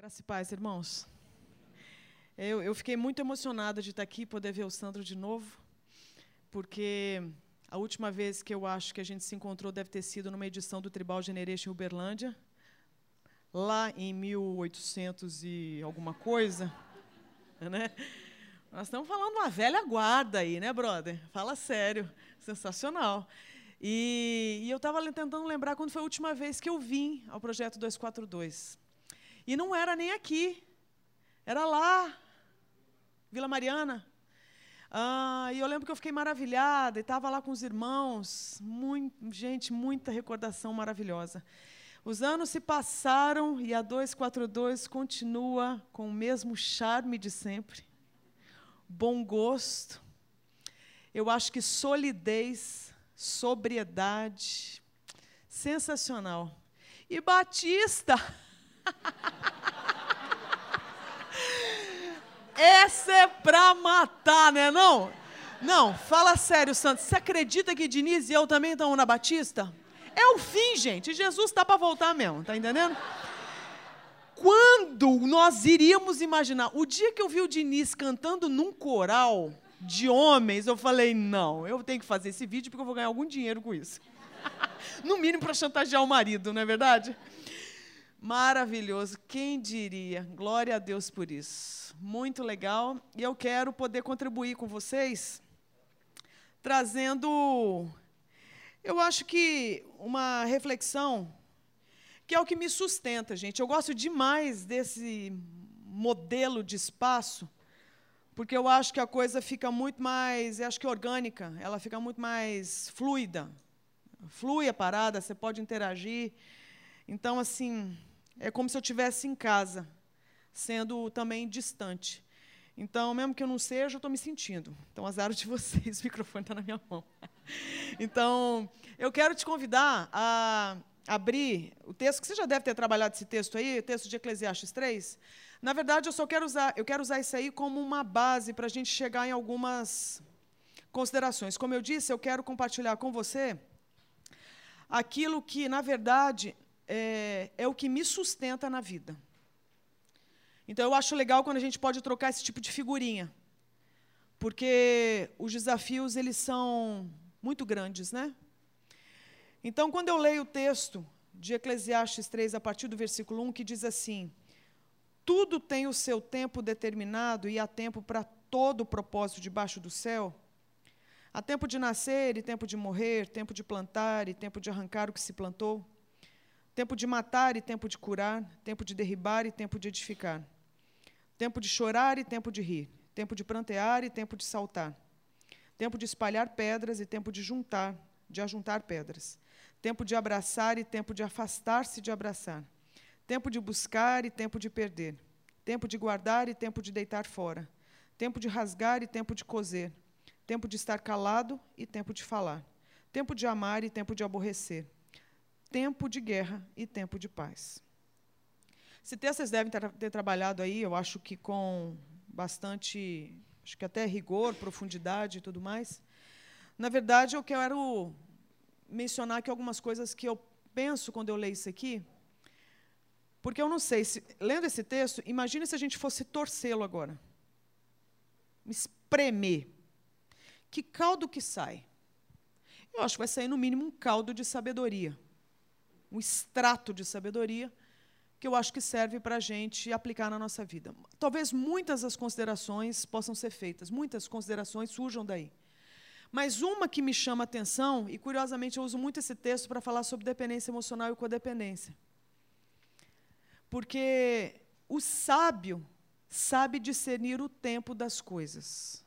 Graças e paz, irmãos. Eu, eu fiquei muito emocionada de estar aqui, poder ver o Sandro de novo, porque a última vez que eu acho que a gente se encontrou deve ter sido numa edição do Tribal Generation Uberlândia, lá em 1800 e alguma coisa, né? Nós estamos falando uma velha guarda aí, né, brother? Fala sério, sensacional. E, e eu estava tentando lembrar quando foi a última vez que eu vim ao projeto 242. E não era nem aqui, era lá, Vila Mariana. Ah, e eu lembro que eu fiquei maravilhada e estava lá com os irmãos. Muito, gente, muita recordação maravilhosa. Os anos se passaram e a 242 continua com o mesmo charme de sempre, bom gosto. Eu acho que solidez, sobriedade, sensacional. E Batista. Essa é pra matar, né? Não? Não, fala sério, Santos. Você acredita que Diniz e eu também estamos na Batista? É o fim, gente. Jesus está para voltar mesmo, tá entendendo? Quando nós iríamos imaginar? O dia que eu vi o Diniz cantando num coral de homens, eu falei: não, eu tenho que fazer esse vídeo porque eu vou ganhar algum dinheiro com isso. no mínimo para chantagear o marido, não é verdade? Maravilhoso, quem diria? Glória a Deus por isso. Muito legal. E eu quero poder contribuir com vocês, trazendo, eu acho que uma reflexão, que é o que me sustenta, gente. Eu gosto demais desse modelo de espaço, porque eu acho que a coisa fica muito mais, eu acho que orgânica, ela fica muito mais fluida. Flui a parada, você pode interagir. Então, assim, é como se eu estivesse em casa, sendo também distante. Então, mesmo que eu não seja, eu estou me sentindo. Então, azar de vocês, o microfone está na minha mão. Então, eu quero te convidar a abrir o texto, que você já deve ter trabalhado esse texto aí, o texto de Eclesiastes 3. Na verdade, eu só quero usar, eu quero usar isso aí como uma base para a gente chegar em algumas considerações. Como eu disse, eu quero compartilhar com você aquilo que, na verdade, é, é o que me sustenta na vida. Então, eu acho legal quando a gente pode trocar esse tipo de figurinha, porque os desafios eles são muito grandes, né? Então, quando eu leio o texto de Eclesiastes 3, a partir do versículo 1, que diz assim: Tudo tem o seu tempo determinado e há tempo para todo o propósito debaixo do céu. Há tempo de nascer e tempo de morrer, tempo de plantar e tempo de arrancar o que se plantou tempo de matar e tempo de curar, tempo de derribar e tempo de edificar, tempo de chorar e tempo de rir, tempo de prantear e tempo de saltar, tempo de espalhar pedras e tempo de juntar, de ajuntar pedras, tempo de abraçar e tempo de afastar-se de abraçar, tempo de buscar e tempo de perder, tempo de guardar e tempo de deitar fora, tempo de rasgar e tempo de coser, tempo de estar calado e tempo de falar, tempo de amar e tempo de aborrecer tempo de guerra e tempo de paz. Esse texto vocês devem ter, trabalhado aí, eu acho que com bastante, acho que até rigor, profundidade e tudo mais. Na verdade, eu quero mencionar aqui algumas coisas que eu penso quando eu leio isso aqui, porque eu não sei, se, lendo esse texto, imagine se a gente fosse torcê-lo agora. Espremer. Que caldo que sai? Eu acho que vai sair, no mínimo, um caldo de sabedoria um extrato de sabedoria que eu acho que serve para a gente aplicar na nossa vida. Talvez muitas das considerações possam ser feitas, muitas considerações surjam daí. Mas uma que me chama a atenção, e curiosamente eu uso muito esse texto para falar sobre dependência emocional e codependência. Porque o sábio sabe discernir o tempo das coisas.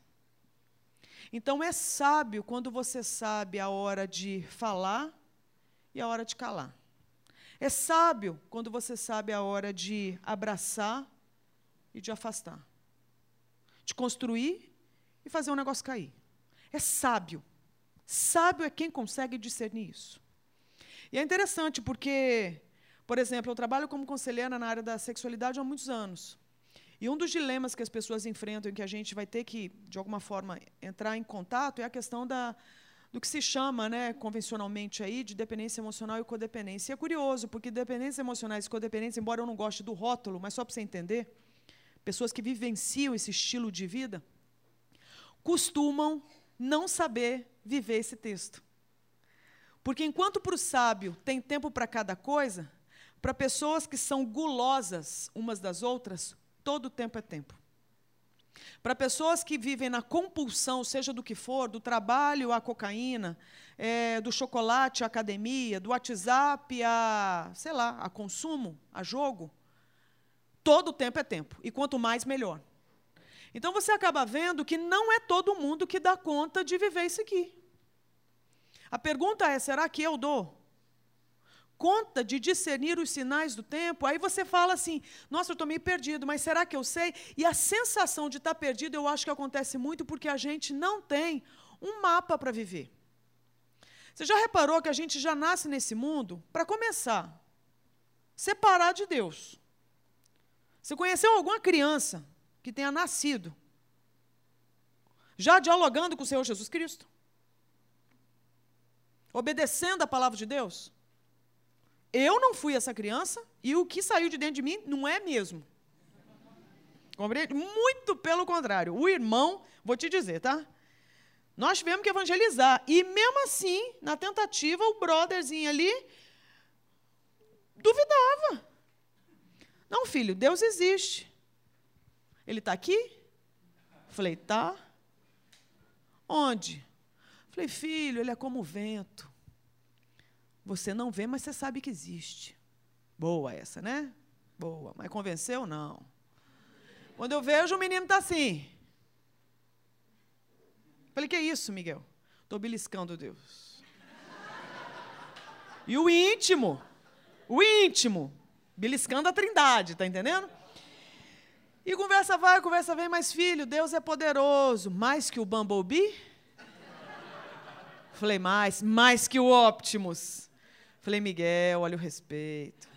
Então é sábio quando você sabe a hora de falar e a hora de calar. É sábio quando você sabe a hora de abraçar e de afastar, de construir e fazer um negócio cair. É sábio. Sábio é quem consegue discernir isso. E é interessante porque, por exemplo, eu trabalho como conselheira na área da sexualidade há muitos anos. E um dos dilemas que as pessoas enfrentam e que a gente vai ter que, de alguma forma, entrar em contato é a questão da, do que se chama, né, convencionalmente aí, de dependência emocional e codependência. E é curioso, porque dependência emocional e codependência, embora eu não goste do rótulo, mas só para você entender, pessoas que vivenciam esse estilo de vida, costumam não saber viver esse texto. Porque enquanto para o sábio tem tempo para cada coisa, para pessoas que são gulosas umas das outras, todo tempo é tempo. Para pessoas que vivem na compulsão, seja do que for, do trabalho à cocaína, é, do chocolate à academia, do WhatsApp a, sei lá, a consumo, a jogo, todo tempo é tempo. E quanto mais, melhor. Então você acaba vendo que não é todo mundo que dá conta de viver isso aqui. A pergunta é: será que eu dou? Conta de discernir os sinais do tempo, aí você fala assim: nossa, eu estou meio perdido, mas será que eu sei? E a sensação de estar perdido eu acho que acontece muito porque a gente não tem um mapa para viver. Você já reparou que a gente já nasce nesse mundo, para começar, separado de Deus? Você conheceu alguma criança que tenha nascido já dialogando com o Senhor Jesus Cristo? Obedecendo a palavra de Deus? Eu não fui essa criança e o que saiu de dentro de mim não é mesmo. Compreende? Muito pelo contrário. O irmão, vou te dizer, tá? Nós tivemos que evangelizar. E mesmo assim, na tentativa, o brotherzinho ali duvidava. Não, filho, Deus existe. Ele está aqui? Falei, tá. Onde? Falei, filho, ele é como o vento. Você não vê, mas você sabe que existe. Boa essa, né? Boa. Mas convenceu? Não. Quando eu vejo o menino está assim. Falei, que é isso, Miguel? Estou beliscando Deus. E o íntimo, o íntimo, beliscando a trindade, tá entendendo? E conversa vai, conversa vem, mas filho, Deus é poderoso, mais que o Bumblebee? Falei, mais, mais que o Optimus. Falei, Miguel, olha o respeito.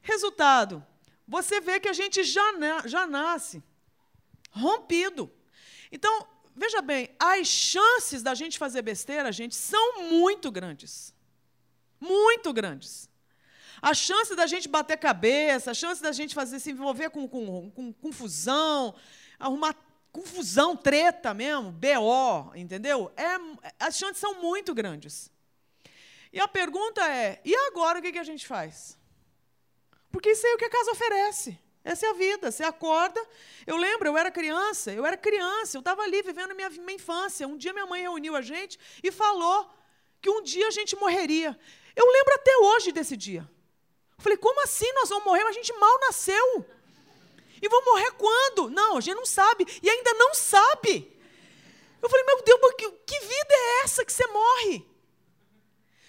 Resultado, você vê que a gente já, na, já nasce rompido. Então, veja bem, as chances da gente fazer besteira, gente, são muito grandes. Muito grandes. A chance da gente bater cabeça, a chance da gente fazer se envolver com, com, com confusão, arrumar confusão, treta mesmo, BO, entendeu? É, as chances são muito grandes. E a pergunta é: e agora o que, a gente faz? Porque isso aí é o que a casa oferece. Essa é a vida. Você acorda. Eu lembro, eu era criança, eu era criança, eu estava ali vivendo minha, minha infância. Um dia minha mãe reuniu a gente e falou que um dia a gente morreria. Eu lembro até hoje desse dia. Eu falei, como assim nós vamos morrer? Mas a gente mal nasceu. E vamos morrer quando? Não, a gente não sabe. E ainda não sabe. Eu falei, meu Deus, que, que vida é essa que você morre?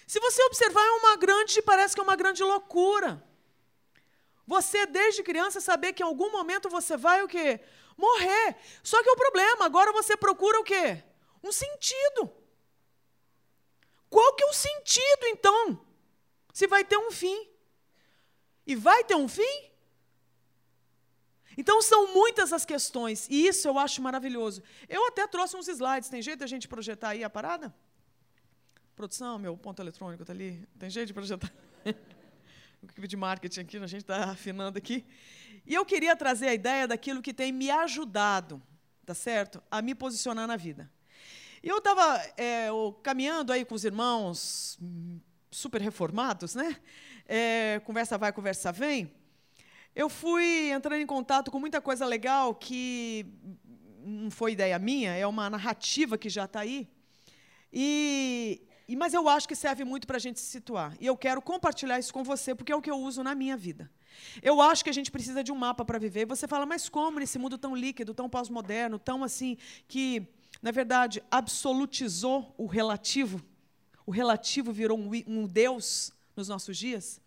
Se você observar, é uma grande, parece que é uma grande loucura. Você, desde criança, saber que em algum momento você vai o quê? Morrer. Só que é o problema, agora você procura o quê? Um sentido. Qual que é o sentido, então? Se vai ter um fim. E vai ter um fim? Então são muitas as questões, e isso eu acho maravilhoso. Eu até trouxe uns slides, tem jeito de a gente projetar aí a parada? Produção, meu ponto eletrônico está ali. Tem jeito de projetar? o equipe de marketing aqui, a gente está afinando aqui. E eu queria trazer a ideia daquilo que tem me ajudado, tá certo? A me posicionar na vida. E eu estava é, caminhando aí com os irmãos hum, super reformados, né? É, conversa vai, conversa vem. Eu fui entrando em contato com muita coisa legal que não foi ideia minha, é uma narrativa que já está aí. E, e, mas eu acho que serve muito para a gente se situar. E eu quero compartilhar isso com você, porque é o que eu uso na minha vida. Eu acho que a gente precisa de um mapa para viver. Você fala, mas como nesse mundo tão líquido, tão pós-moderno, tão assim, que, na verdade, absolutizou o relativo? O relativo virou um, um Deus nos nossos dias?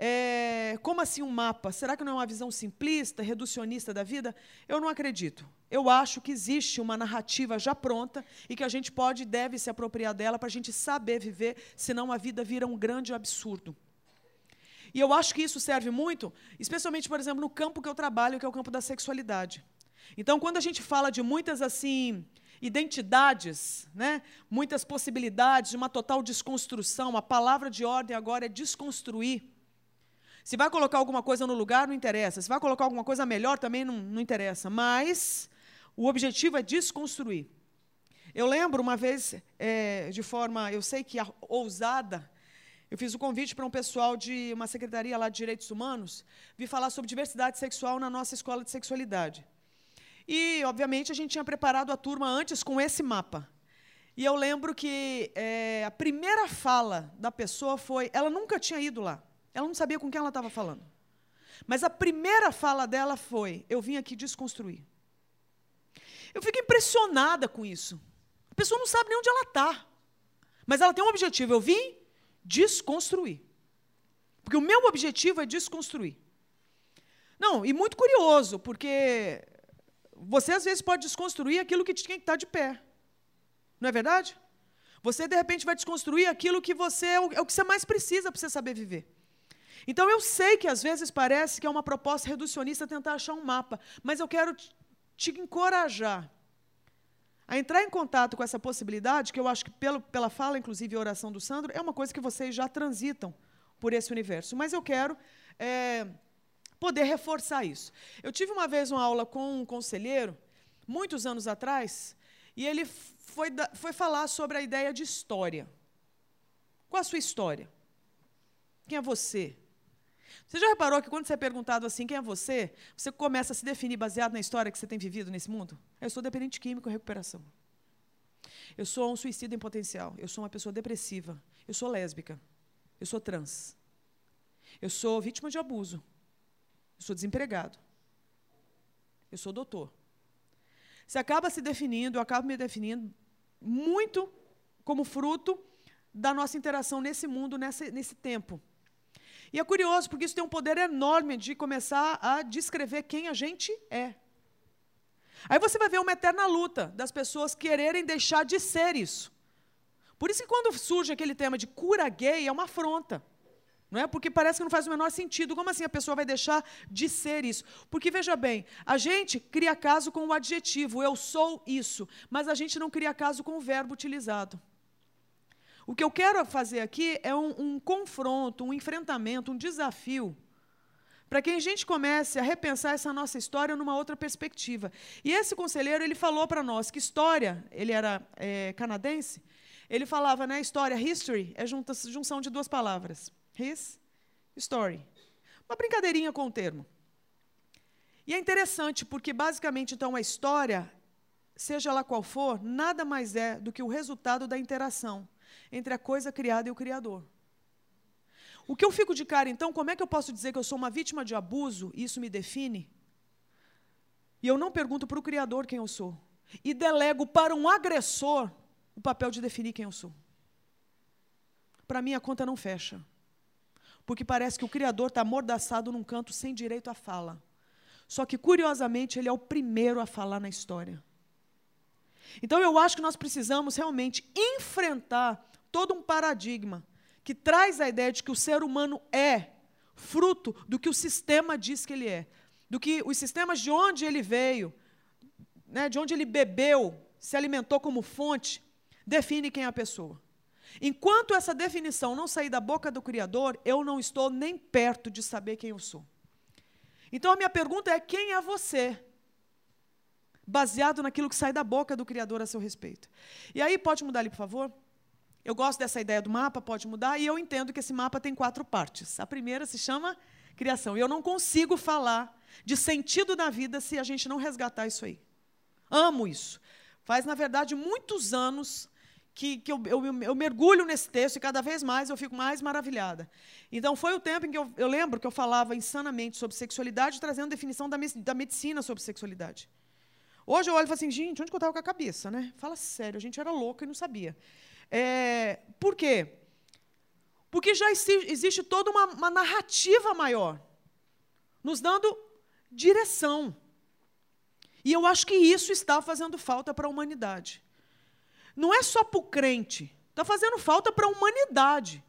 É, como assim um mapa? Será que não é uma visão simplista, reducionista da vida? Eu não acredito. Eu acho que existe uma narrativa já pronta e que a gente pode e deve se apropriar dela para a gente saber viver, senão a vida vira um grande absurdo. E eu acho que isso serve muito, especialmente, por exemplo, no campo que eu trabalho, que é o campo da sexualidade. Então, quando a gente fala de muitas assim identidades, né? muitas possibilidades de uma total desconstrução, a palavra de ordem agora é desconstruir. Se vai colocar alguma coisa no lugar, não interessa. Se vai colocar alguma coisa melhor, também não, não interessa. Mas o objetivo é desconstruir. Eu lembro uma vez, é, de forma, eu sei que ousada, eu fiz o um convite para um pessoal de uma secretaria lá de Direitos Humanos vir falar sobre diversidade sexual na nossa escola de sexualidade. E, obviamente, a gente tinha preparado a turma antes com esse mapa. E eu lembro que é, a primeira fala da pessoa foi: ela nunca tinha ido lá. Ela não sabia com quem ela estava falando. Mas a primeira fala dela foi: Eu vim aqui desconstruir. Eu fico impressionada com isso. A pessoa não sabe nem onde ela está. Mas ela tem um objetivo: eu vim desconstruir. Porque o meu objetivo é desconstruir. Não, e muito curioso, porque você às vezes pode desconstruir aquilo que tinha que estar de pé. Não é verdade? Você, de repente, vai desconstruir aquilo que você é o, é que você mais precisa para você saber viver. Então, eu sei que às vezes parece que é uma proposta reducionista tentar achar um mapa, mas eu quero te encorajar a entrar em contato com essa possibilidade, que eu acho que pelo, pela fala, inclusive, a oração do Sandro, é uma coisa que vocês já transitam por esse universo. Mas eu quero é, poder reforçar isso. Eu tive uma vez uma aula com um conselheiro, muitos anos atrás, e ele foi, foi falar sobre a ideia de história. Qual a sua história? Quem é você? Você já reparou que quando você é perguntado assim, quem é você, você começa a se definir baseado na história que você tem vivido nesse mundo? Eu sou dependente químico em recuperação. Eu sou um suicida em potencial. Eu sou uma pessoa depressiva. Eu sou lésbica. Eu sou trans. Eu sou vítima de abuso. Eu sou desempregado. Eu sou doutor. Você acaba se definindo, eu acabo me definindo muito como fruto da nossa interação nesse mundo, nesse, nesse tempo. E é curioso, porque isso tem um poder enorme de começar a descrever quem a gente é. Aí você vai ver uma eterna luta das pessoas quererem deixar de ser isso. Por isso que quando surge aquele tema de cura gay, é uma afronta. Não é? Porque parece que não faz o menor sentido. Como assim a pessoa vai deixar de ser isso? Porque, veja bem, a gente cria caso com o adjetivo, eu sou isso, mas a gente não cria caso com o verbo utilizado. O que eu quero fazer aqui é um, um confronto, um enfrentamento, um desafio, para que a gente comece a repensar essa nossa história numa outra perspectiva. E esse conselheiro ele falou para nós que história, ele era é, canadense, ele falava, né, história, history, é junção de duas palavras. His, story. Uma brincadeirinha com o termo. E é interessante porque, basicamente, então, a história, seja ela qual for, nada mais é do que o resultado da interação entre a coisa criada e o Criador. O que eu fico de cara, então, como é que eu posso dizer que eu sou uma vítima de abuso e isso me define? E eu não pergunto para o Criador quem eu sou. E delego para um agressor o papel de definir quem eu sou. Para mim, a conta não fecha. Porque parece que o Criador está amordaçado num canto sem direito à fala. Só que, curiosamente, ele é o primeiro a falar na história. Então, eu acho que nós precisamos realmente enfrentar todo um paradigma que traz a ideia de que o ser humano é fruto do que o sistema diz que ele é, do que os sistemas de onde ele veio, né, de onde ele bebeu, se alimentou como fonte, define quem é a pessoa. Enquanto essa definição não sair da boca do Criador, eu não estou nem perto de saber quem eu sou. Então a minha pergunta é: quem é você? Baseado naquilo que sai da boca do Criador a seu respeito. E aí, pode mudar ali, por favor? Eu gosto dessa ideia do mapa, pode mudar, e eu entendo que esse mapa tem quatro partes. A primeira se chama criação. E eu não consigo falar de sentido da vida se a gente não resgatar isso aí. Amo isso. Faz, na verdade, muitos anos que, que eu, eu, eu, mergulho nesse texto e cada vez mais eu fico mais maravilhada. Então, foi o tempo em que eu, eu lembro que eu falava insanamente sobre sexualidade, trazendo definição da, da medicina sobre sexualidade. Hoje eu olho e falo assim, gente, onde que eu estava com a cabeça? Né? Fala sério, a gente era louca e não sabia. É, por quê? Porque já existe toda uma, uma narrativa maior, nos dando direção. E eu acho que isso está fazendo falta para a humanidade. Não é só para o crente, está fazendo falta para a humanidade.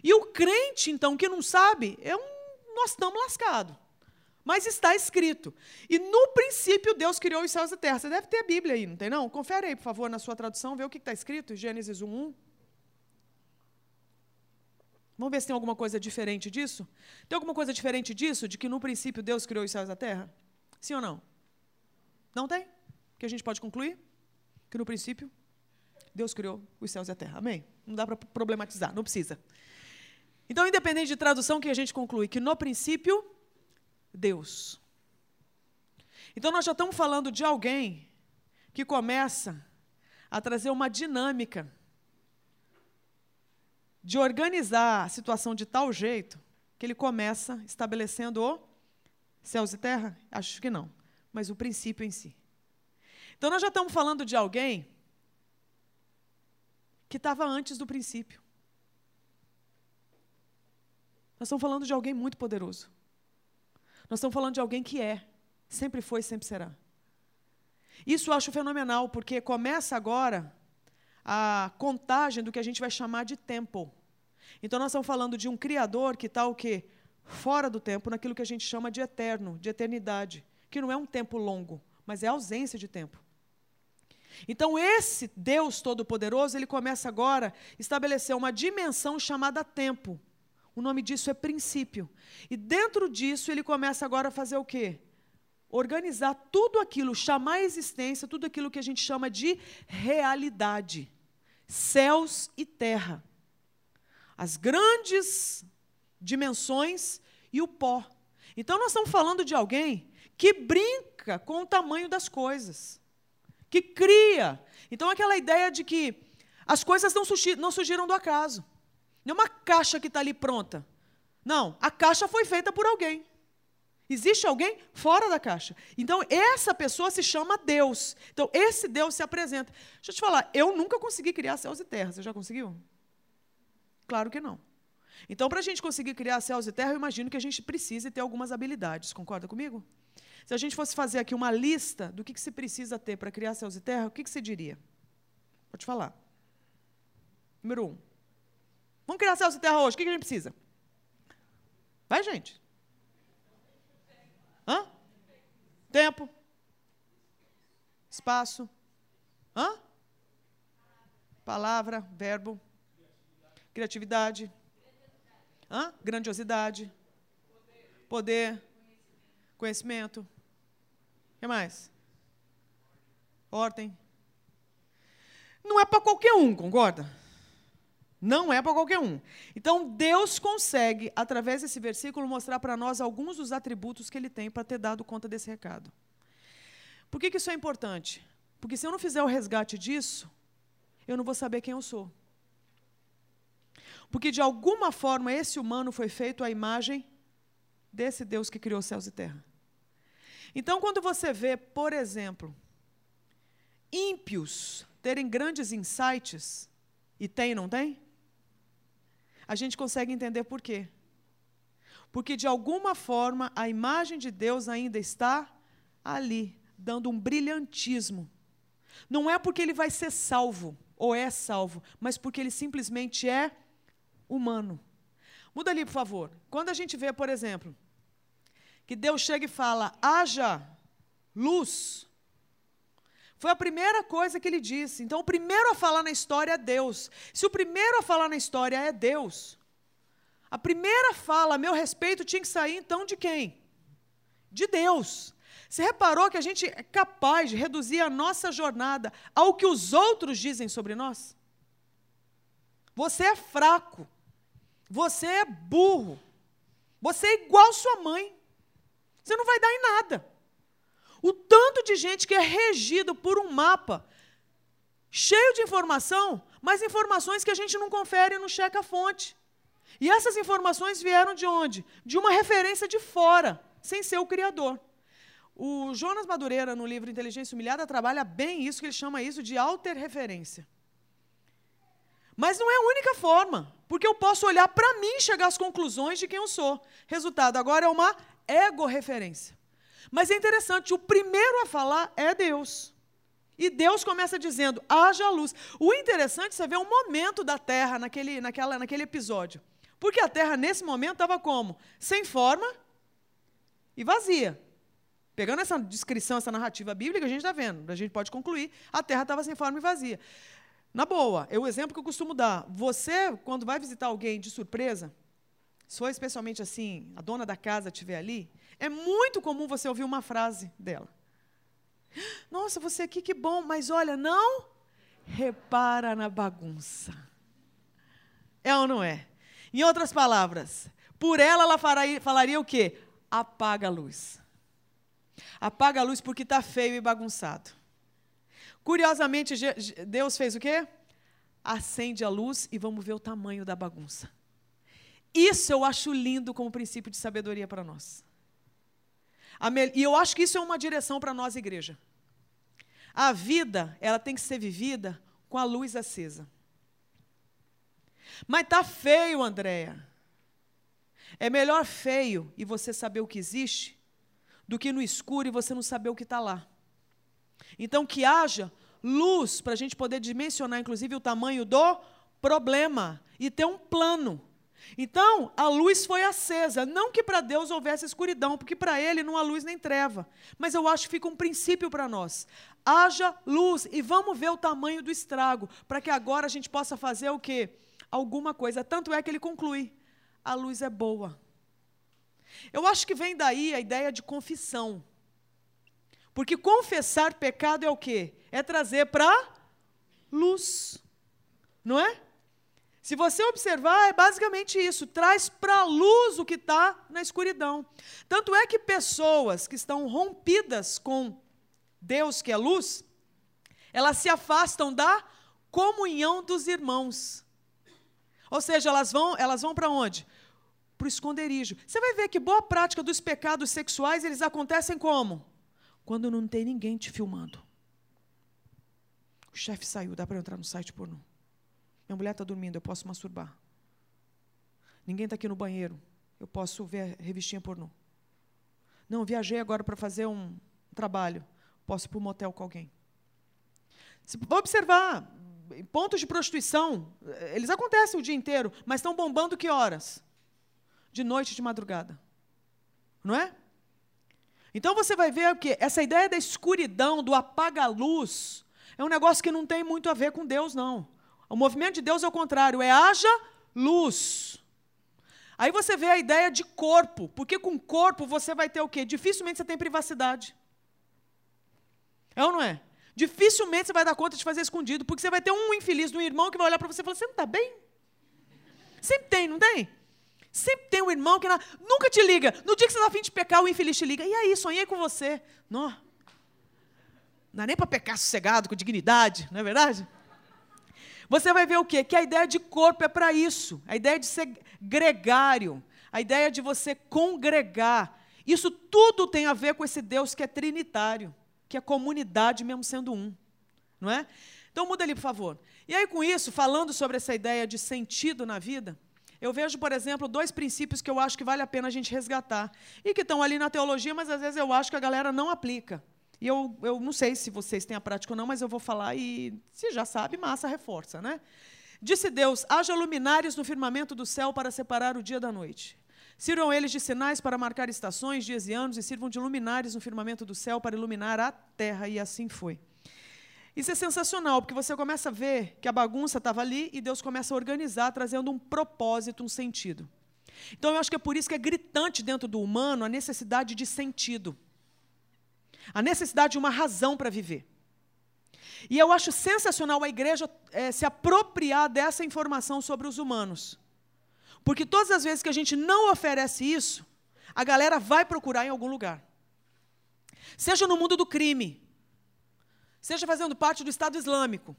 E o crente, então, que não sabe, é um, nós estamos lascados. Mas está escrito. E no princípio Deus criou os céus e a terra. Você deve ter a Bíblia aí, não tem não? Confere aí, por favor, na sua tradução, vê o que está escrito, Gênesis 1, 1. Vamos ver se tem alguma coisa diferente disso? Tem alguma coisa diferente disso, de que no princípio Deus criou os céus e a terra? Sim ou não? Não tem? Que a gente pode concluir? Que no princípio Deus criou os céus e a terra. Amém? Não dá para problematizar, não precisa. Então, independente de tradução, que a gente conclui que no princípio Deus. Então nós já estamos falando de alguém que começa a trazer uma dinâmica de organizar a situação de tal jeito que ele começa estabelecendo o céus e terra? Acho que não, mas o princípio em si. Então nós já estamos falando de alguém que estava antes do princípio. Nós estamos falando de alguém muito poderoso. Nós estamos falando de alguém que é, sempre foi sempre será. Isso eu acho fenomenal, porque começa agora a contagem do que a gente vai chamar de tempo. Então nós estamos falando de um criador que está o quê? Fora do tempo, naquilo que a gente chama de eterno, de eternidade, que não é um tempo longo, mas é ausência de tempo. Então esse Deus todo-poderoso, ele começa agora a estabelecer uma dimensão chamada tempo. O nome disso é princípio. E dentro disso ele começa agora a fazer o quê? Organizar tudo aquilo, chamar a existência, tudo aquilo que a gente chama de realidade. Céus e terra. As grandes dimensões e o pó. Então nós estamos falando de alguém que brinca com o tamanho das coisas, que cria. Então aquela ideia de que as coisas não, surgiram do acaso. Não é uma caixa que está ali pronta. Não, a caixa foi feita por alguém. Existe alguém fora da caixa. Então, essa pessoa se chama Deus. Então, esse Deus se apresenta. Deixa eu te falar, eu nunca consegui criar céus e terra. Você já conseguiu? Claro que não. Então, para a gente conseguir criar céus e terra, eu imagino que a gente precise ter algumas habilidades. Concorda comigo? Se a gente fosse fazer aqui uma lista do que, que se precisa ter para criar céus e terra, o que, que você diria? Vou te falar. Número um, Vamos criar céus e terra hoje. O que, a gente precisa? Vai, gente. Hã? Tempo. Espaço. Hã? Palavra, verbo. Criatividade. Hã? Grandiosidade. Poder. Conhecimento. O que mais? Ordem. Não é para qualquer um, concorda? Não é para qualquer um. Então, Deus consegue, através desse versículo, mostrar para nós alguns dos atributos que ele tem para ter dado conta desse recado. Por que, que isso é importante? Porque se eu não fizer o resgate disso, eu não vou saber quem eu sou. Porque, de alguma forma, esse humano foi feito à imagem desse Deus que criou céus e terra. Então, quando você vê, por exemplo, ímpios terem grandes insights, e tem, não tem? A gente consegue entender por quê. Porque, de alguma forma, a imagem de Deus ainda está ali, dando um brilhantismo. Não é porque ele vai ser salvo, ou é salvo, mas porque ele simplesmente é humano. Muda ali, por favor. Quando a gente vê, por exemplo, que Deus chega e fala: haja luz. Foi a primeira coisa que ele disse. Então, o primeiro a falar na história é Deus. Se o primeiro a falar na história é Deus, a primeira fala a meu respeito tinha que sair então de quem? De Deus. Você reparou que a gente é capaz de reduzir a nossa jornada ao que os outros dizem sobre nós? Você é fraco. Você é burro. Você é igual sua mãe. Você não vai dar em nada. O tanto de gente que é regido por um mapa cheio de informação, mas informações que a gente não confere e não checa a fonte. E essas informações vieram de onde? De uma referência de fora, sem ser o criador. O Jonas Madureira, no livro Inteligência Humilhada, trabalha bem isso, que ele chama isso de alter-referência. Mas não é a única forma, porque eu posso olhar para mim e chegar às conclusões de quem eu sou. Resultado agora é uma ego-referência. Mas é interessante, o primeiro a falar é Deus. E Deus começa dizendo: haja luz. O interessante é você ver o momento da terra naquele, naquela, naquele episódio. Porque a terra, nesse momento, estava como? Sem forma e vazia. Pegando essa descrição, essa narrativa bíblica, a gente está vendo, a gente pode concluir, a terra estava sem forma e vazia. Na boa, é o exemplo que eu costumo dar. Você, quando vai visitar alguém de surpresa, se for especialmente assim, a dona da casa estiver ali, é muito comum você ouvir uma frase dela. Nossa, você aqui, que bom, mas olha, não repara na bagunça. É ou não é? Em outras palavras, por ela ela falaria, falaria o quê? Apaga a luz. Apaga a luz porque está feio e bagunçado. Curiosamente, Deus fez o quê? Acende a luz e vamos ver o tamanho da bagunça. Isso eu acho lindo como princípio de sabedoria para nós. E eu acho que isso é uma direção para nós, igreja. A vida, ela tem que ser vivida com a luz acesa. Mas tá feio, Andréia. É melhor feio e você saber o que existe do que no escuro e você não saber o que está lá. Então, que haja luz para a gente poder dimensionar, inclusive, o tamanho do problema e ter um plano. Então, a luz foi acesa. Não que para Deus houvesse escuridão, porque para Ele não há luz nem treva. Mas eu acho que fica um princípio para nós. Haja luz e vamos ver o tamanho do estrago, para que agora a gente possa fazer o quê? Alguma coisa. Tanto é que ele conclui: a luz é boa. Eu acho que vem daí a ideia de confissão. Porque confessar pecado é o quê? É trazer para luz. Não é? Se você observar, é basicamente isso: traz para a luz o que está na escuridão. Tanto é que pessoas que estão rompidas com Deus, que é luz, elas se afastam da comunhão dos irmãos. Ou seja, elas vão, elas vão para onde? para o esconderijo. Você vai ver que boa prática dos pecados sexuais, eles acontecem como? Quando não tem ninguém te filmando. O chefe saiu, dá para entrar no site pornô. Minha mulher está dormindo, eu posso masturbar. Ninguém está aqui no banheiro, eu posso ver a revistinha pornô. Não, viajei agora para fazer um trabalho, posso ir para um motel com alguém. Se observar, pontos de prostituição, eles acontecem o dia inteiro, mas estão bombando que horas? de noite e de madrugada. Não é? Então você vai ver que essa ideia da escuridão, do apaga-luz, é um negócio que não tem muito a ver com Deus, não. O movimento de Deus é o contrário, é haja luz. Aí você vê a ideia de corpo, porque com corpo você vai ter o quê? Dificilmente você tem privacidade. É ou não é? Dificilmente você vai dar conta de fazer escondido, porque você vai ter um infeliz, um irmão que vai olhar para você e falar: Você não está bem? Sempre tem, não tem? Sempre tem um irmão que nunca te liga. No dia que você está afim de pecar, o infeliz te liga. E aí, sonhei com você. Não, não é nem para pecar sossegado, com dignidade, não é verdade? Você vai ver o quê? Que a ideia de corpo é para isso. A ideia de ser gregário. A ideia de você congregar. Isso tudo tem a ver com esse Deus que é trinitário. Que é comunidade mesmo sendo um. Não é? Então muda ali, por favor. E aí, com isso, falando sobre essa ideia de sentido na vida, eu vejo, por exemplo, dois princípios que eu acho que vale a pena a gente resgatar. E que estão ali na teologia, mas às vezes eu acho que a galera não aplica. E eu, eu não sei se vocês têm a prática ou não, mas eu vou falar e, se já sabe, massa, reforça. Né? Disse Deus: haja luminares no firmamento do céu para separar o dia da noite. Sirvam eles de sinais para marcar estações, dias e anos, e sirvam de luminares no firmamento do céu para iluminar a terra. E assim foi. Isso é sensacional, porque você começa a ver que a bagunça estava ali e Deus começa a organizar, trazendo um propósito, um sentido. Então, eu acho que é por isso que é gritante dentro do humano a necessidade de sentido, a necessidade de uma razão para viver. E eu acho sensacional a igreja é, se apropriar dessa informação sobre os humanos. Porque todas as vezes que a gente não oferece isso, a galera vai procurar em algum lugar. Seja no mundo do crime, seja fazendo parte do Estado Islâmico.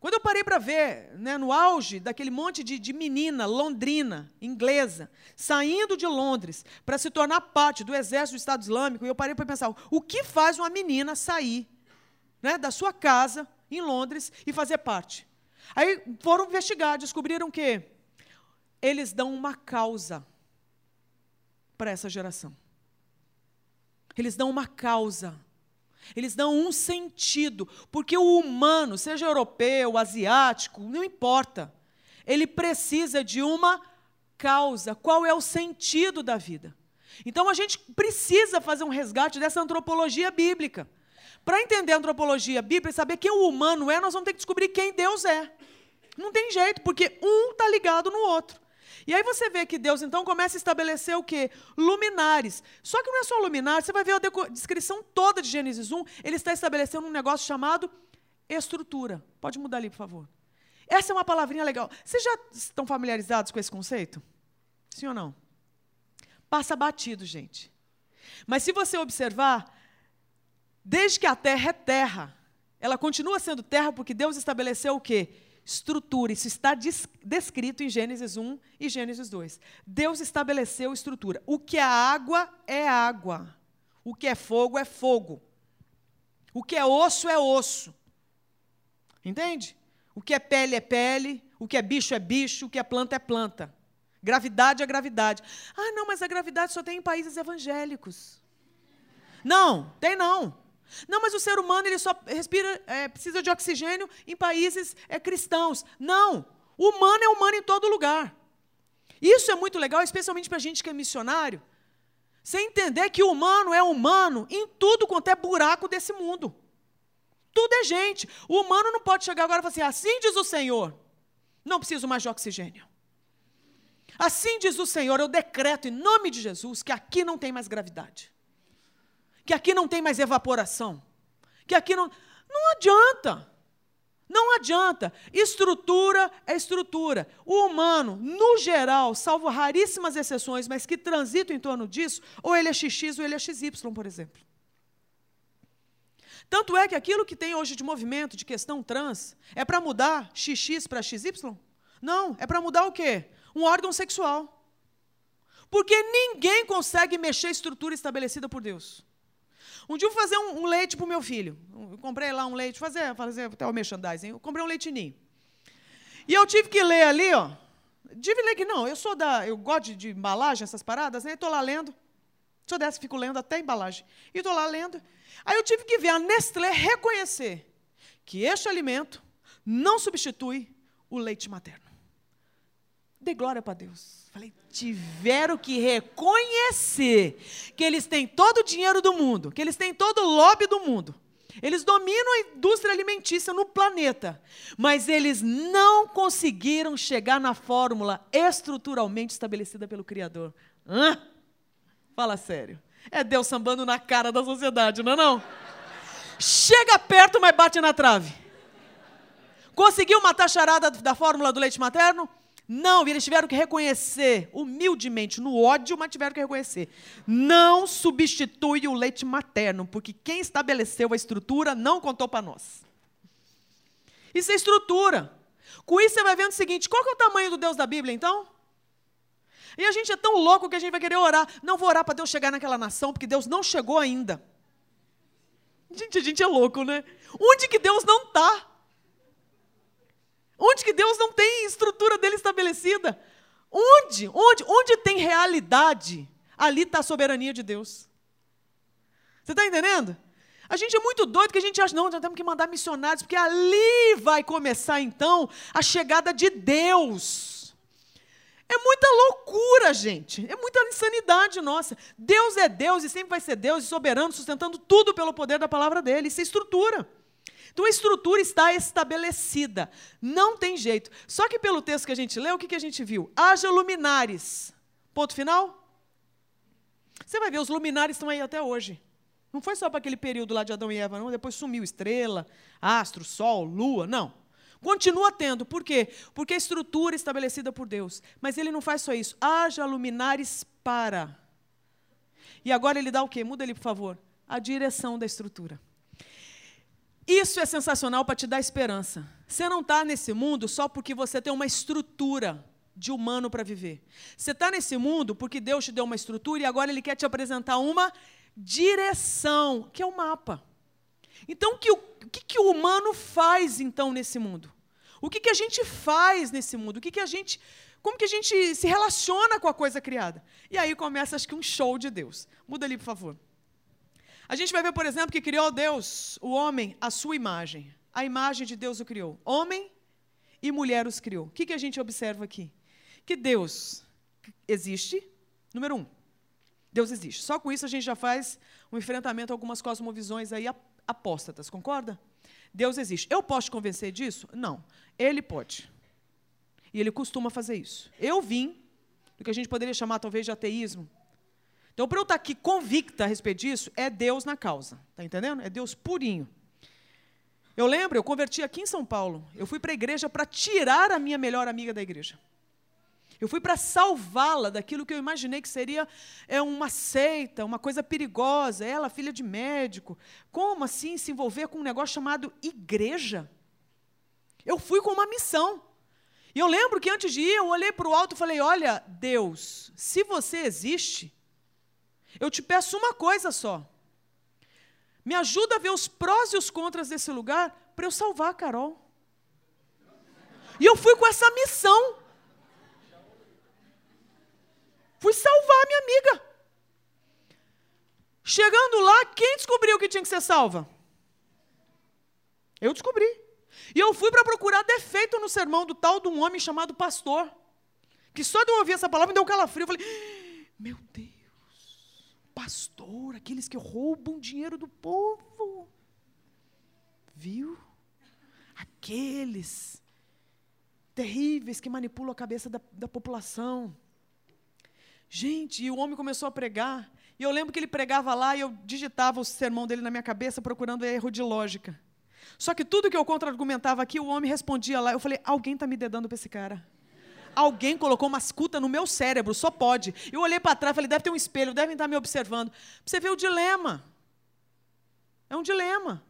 Quando eu parei para ver, né, no auge daquele monte de, de menina londrina, inglesa, saindo de Londres para se tornar parte do exército do Estado Islâmico, eu parei para pensar: o que faz uma menina sair né, da sua casa em Londres e fazer parte? Aí foram investigar, descobriram que eles dão uma causa para essa geração. Eles dão uma causa eles dão um sentido, porque o humano, seja europeu, asiático, não importa, ele precisa de uma causa. Qual é o sentido da vida? Então a gente precisa fazer um resgate dessa antropologia bíblica. Para entender a antropologia bíblica e saber quem o humano é, nós vamos ter que descobrir quem Deus é. Não tem jeito, porque um está ligado no outro. E aí você vê que Deus então começa a estabelecer o quê? Luminares. Só que não é só luminares, você vai ver a descrição toda de Gênesis 1, ele está estabelecendo um negócio chamado estrutura. Pode mudar ali, por favor. Essa é uma palavrinha legal. Vocês já estão familiarizados com esse conceito? Sim ou não? Passa batido, gente. Mas se você observar, desde que a terra é terra, ela continua sendo terra porque Deus estabeleceu o quê? Estrutura. Isso está descrito em Gênesis 1 e Gênesis 2. Deus estabeleceu estrutura. O que é água é água. O que é fogo é fogo. O que é osso é osso. Entende? O que é pele é pele, o que é bicho é bicho, o que é planta é planta. Gravidade é gravidade. Ah, não, mas a gravidade só tem em países evangélicos. Não, tem não. Não, mas o ser humano ele só respira, é, precisa de oxigênio em países é, cristãos. Não, o humano é humano em todo lugar. Isso é muito legal, especialmente para a gente que é missionário. Você entender que o humano é humano em tudo quanto é buraco desse mundo. Tudo é gente. O humano não pode chegar agora e falar assim: assim diz o Senhor, não preciso mais de oxigênio. Assim diz o Senhor, eu decreto em nome de Jesus que aqui não tem mais gravidade, que aqui não tem mais evaporação, que aqui não. Não adianta. Não adianta. Estrutura é estrutura. O humano, no geral, salvo raríssimas exceções, mas que transitam em torno disso, ou ele é XX ou ele é XY, por exemplo. Tanto é que aquilo que tem hoje de movimento, de questão trans, é para mudar XX para XY? Não, é para mudar o quê? um órgão sexual. Porque ninguém consegue mexer a estrutura estabelecida por Deus. Um dia eu vou fazer um, um leite para o meu filho. Eu comprei lá um leite, fazer, fazer até o merchandising. Eu comprei um leitinho. E eu tive que ler ali, ó. Tive ler que não, eu sou da. Eu gosto de, de embalagem, essas paradas, né? Estou lá lendo. Sou dessa, fico lendo até embalagem. E estou lá lendo. Aí eu tive que ver a Nestlé reconhecer que este alimento não substitui o leite materno. Dê glória para Deus. Falei, tiveram que reconhecer que eles têm todo o dinheiro do mundo, que eles têm todo o lobby do mundo. Eles dominam a indústria alimentícia no planeta, mas eles não conseguiram chegar na fórmula estruturalmente estabelecida pelo Criador. Hã? Fala sério. É Deus sambando na cara da sociedade, não é não? Chega perto, mas bate na trave. Conseguiu matar a charada da fórmula do leite materno? Não, eles tiveram que reconhecer, humildemente, no ódio, mas tiveram que reconhecer. Não substitui o leite materno, porque quem estabeleceu a estrutura não contou para nós. Isso é estrutura. Com isso você vai vendo o seguinte: qual é o tamanho do Deus da Bíblia, então? E a gente é tão louco que a gente vai querer orar. Não vou orar para Deus chegar naquela nação, porque Deus não chegou ainda. Gente, a gente é louco, né? Onde que Deus não está? Onde que Deus não tem estrutura dele estabelecida? Onde? Onde? Onde tem realidade, ali está a soberania de Deus. Você está entendendo? A gente é muito doido que a gente acha, não, nós temos que mandar missionários, porque ali vai começar então a chegada de Deus. É muita loucura, gente. É muita insanidade nossa. Deus é Deus e sempre vai ser Deus e soberano, sustentando tudo pelo poder da palavra dele. Isso é estrutura. Então a estrutura está estabelecida. Não tem jeito. Só que pelo texto que a gente leu, o que, que a gente viu? Haja luminares. Ponto final? Você vai ver, os luminares estão aí até hoje. Não foi só para aquele período lá de Adão e Eva, não. Depois sumiu estrela, astro, sol, lua. Não. Continua tendo. Por quê? Porque a estrutura é estabelecida por Deus. Mas ele não faz só isso. Haja luminares para. E agora ele dá o quê? Muda ali, por favor. A direção da estrutura. Isso é sensacional para te dar esperança. Você não está nesse mundo só porque você tem uma estrutura de humano para viver. Você está nesse mundo porque Deus te deu uma estrutura e agora Ele quer te apresentar uma direção, que é o mapa. Então, o que, o que, que o humano faz, então, nesse mundo? O que, que a gente faz nesse mundo? O que, que a gente. Como que a gente se relaciona com a coisa criada? E aí começa, acho que, um show de Deus. Muda ali, por favor. A gente vai ver, por exemplo, que criou Deus, o homem, a sua imagem. A imagem de Deus o criou. Homem e mulher os criou. O que, que a gente observa aqui? Que Deus existe, número um. Deus existe. Só com isso a gente já faz um enfrentamento a algumas cosmovisões aí apóstatas, concorda? Deus existe. Eu posso te convencer disso? Não. Ele pode. E ele costuma fazer isso. Eu vim do que a gente poderia chamar talvez de ateísmo. Então, para eu estar aqui convicta a respeito disso, é Deus na causa. Está entendendo? É Deus purinho. Eu lembro, eu converti aqui em São Paulo. Eu fui para a igreja para tirar a minha melhor amiga da igreja. Eu fui para salvá-la daquilo que eu imaginei que seria é, uma seita, uma coisa perigosa. Ela, filha de médico. Como assim se envolver com um negócio chamado igreja? Eu fui com uma missão. E eu lembro que antes de ir, eu olhei para o alto e falei: Olha, Deus, se você existe, eu te peço uma coisa só. Me ajuda a ver os prós e os contras desse lugar para eu salvar a Carol. E eu fui com essa missão. Fui salvar a minha amiga. Chegando lá, quem descobriu que tinha que ser salva? Eu descobri. E eu fui para procurar defeito no sermão do tal de um homem chamado pastor. Que só de eu ouvir essa palavra me deu um calafrio. Eu falei, meu Deus, pastor, aqueles que roubam dinheiro do povo. Viu? Aqueles terríveis que manipulam a cabeça da, da população. Gente, e o homem começou a pregar. E eu lembro que ele pregava lá e eu digitava o sermão dele na minha cabeça procurando erro de lógica. Só que tudo que eu contra-argumentava aqui, o homem respondia lá. Eu falei: alguém está me dedando para esse cara. Alguém colocou uma escuta no meu cérebro, só pode. Eu olhei para trás e falei: deve ter um espelho, devem estar me observando. você ver o dilema. É um dilema.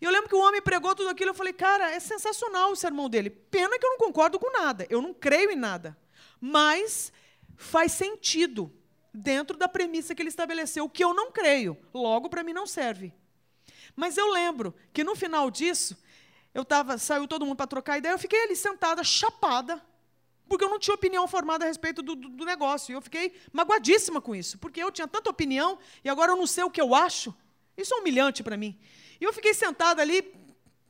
E eu lembro que o homem pregou tudo aquilo. Eu falei: cara, é sensacional o sermão dele. Pena que eu não concordo com nada. Eu não creio em nada. Mas faz sentido dentro da premissa que ele estabeleceu, que eu não creio. Logo, para mim, não serve. Mas eu lembro que no final disso, eu tava, saiu todo mundo para trocar ideia, eu fiquei ali sentada, chapada, porque eu não tinha opinião formada a respeito do, do, do, negócio. E eu fiquei magoadíssima com isso, porque eu tinha tanta opinião e agora eu não sei o que eu acho. Isso é humilhante para mim. E eu fiquei sentada ali,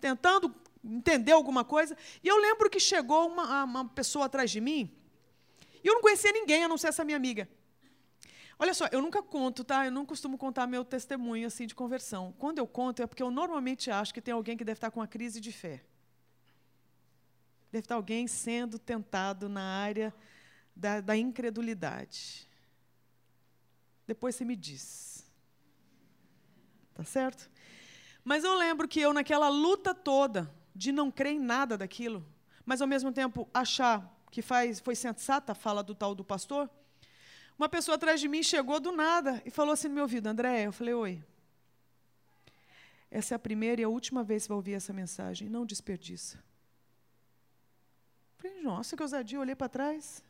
tentando entender alguma coisa, e eu lembro que chegou uma, uma pessoa atrás de mim, e eu não conhecia ninguém, a não ser essa minha amiga. Olha só, eu nunca conto, tá? Eu não costumo contar meu testemunho assim de conversão. Quando eu conto é porque eu normalmente acho que tem alguém que deve estar com uma crise de fé. Deve estar alguém sendo tentado na área da, da incredulidade. Depois você me diz. Tá certo? Mas eu lembro que eu, naquela luta toda de não crer em nada daquilo, mas ao mesmo tempo achar que faz, foi sensata a fala do tal do pastor, uma pessoa atrás de mim chegou do nada e falou assim no meu ouvido, André, eu falei, oi. Essa é a primeira e a última vez que vai ouvir essa mensagem. Não desperdiça. Falei, nossa, que ousadia. Eu olhei para trás.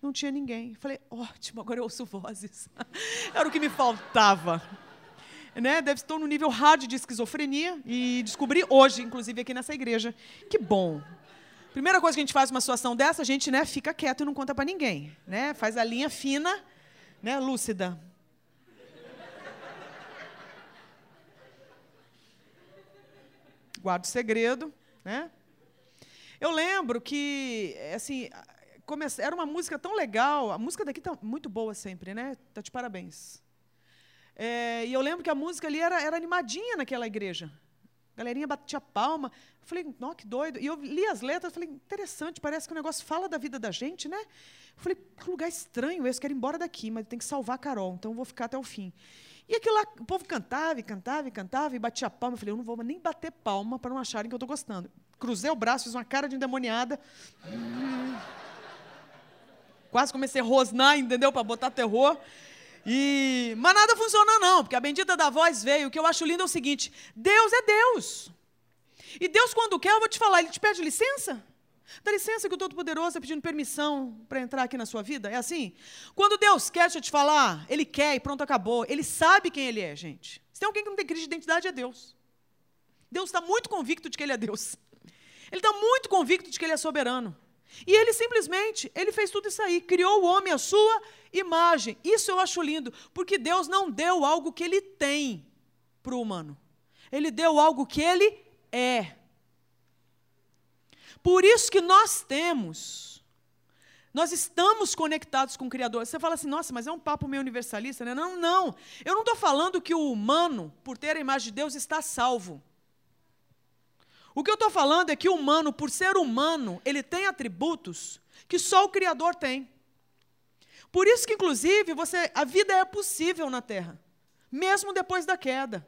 Não tinha ninguém. Falei, ótimo, agora eu ouço vozes. Era o que me faltava. Né? Deve estar no nível hard de esquizofrenia e descobri hoje, inclusive aqui nessa igreja. Que bom, Primeira coisa que a gente faz numa situação dessa, a gente né, fica quieto e não conta para ninguém. Né? Faz a linha fina, né, lúcida. Guarda o segredo. Né? Eu lembro que, assim, era uma música tão legal. A música daqui está muito boa sempre, né? Tá de parabéns. É, e eu lembro que a música ali era, era animadinha naquela igreja. A galerinha batia palma. Eu falei, nossa, que doido. E eu li as letras, falei, interessante, parece que o negócio fala da vida da gente, né? Eu falei, que lugar estranho esse, quero ir embora daqui, mas tem que salvar a Carol, então vou ficar até o fim. E aquilo lá, o povo cantava e cantava e cantava e batia palma. Eu falei, eu não vou nem bater palma para não acharem que eu estou gostando. Cruzei o braço, fiz uma cara de endemoniada. Quase comecei a rosnar, entendeu? Para botar terror. E, mas nada funciona não, porque a bendita da voz veio. O que eu acho lindo é o seguinte: Deus é Deus. E Deus, quando quer, eu vou te falar, Ele te pede licença? Dá licença que o Todo-Poderoso está pedindo permissão para entrar aqui na sua vida? É assim? Quando Deus quer te falar, Ele quer e pronto, acabou. Ele sabe quem Ele é, gente. Se tem alguém que não tem crise de identidade, é Deus. Deus está muito convicto de que Ele é Deus. Ele está muito convicto de que Ele é soberano. E Ele simplesmente, Ele fez tudo isso aí, criou o homem à sua imagem. Isso eu acho lindo, porque Deus não deu algo que Ele tem para o humano. Ele deu algo que Ele é. Por isso que nós temos Nós estamos conectados com o Criador. Você fala assim, nossa, mas é um papo meio universalista, né? Não, não. Eu não estou falando que o humano, por ter a imagem de Deus, está salvo. O que eu estou falando é que o humano, por ser humano, ele tem atributos que só o Criador tem. Por isso que, inclusive, você, a vida é possível na Terra, mesmo depois da queda.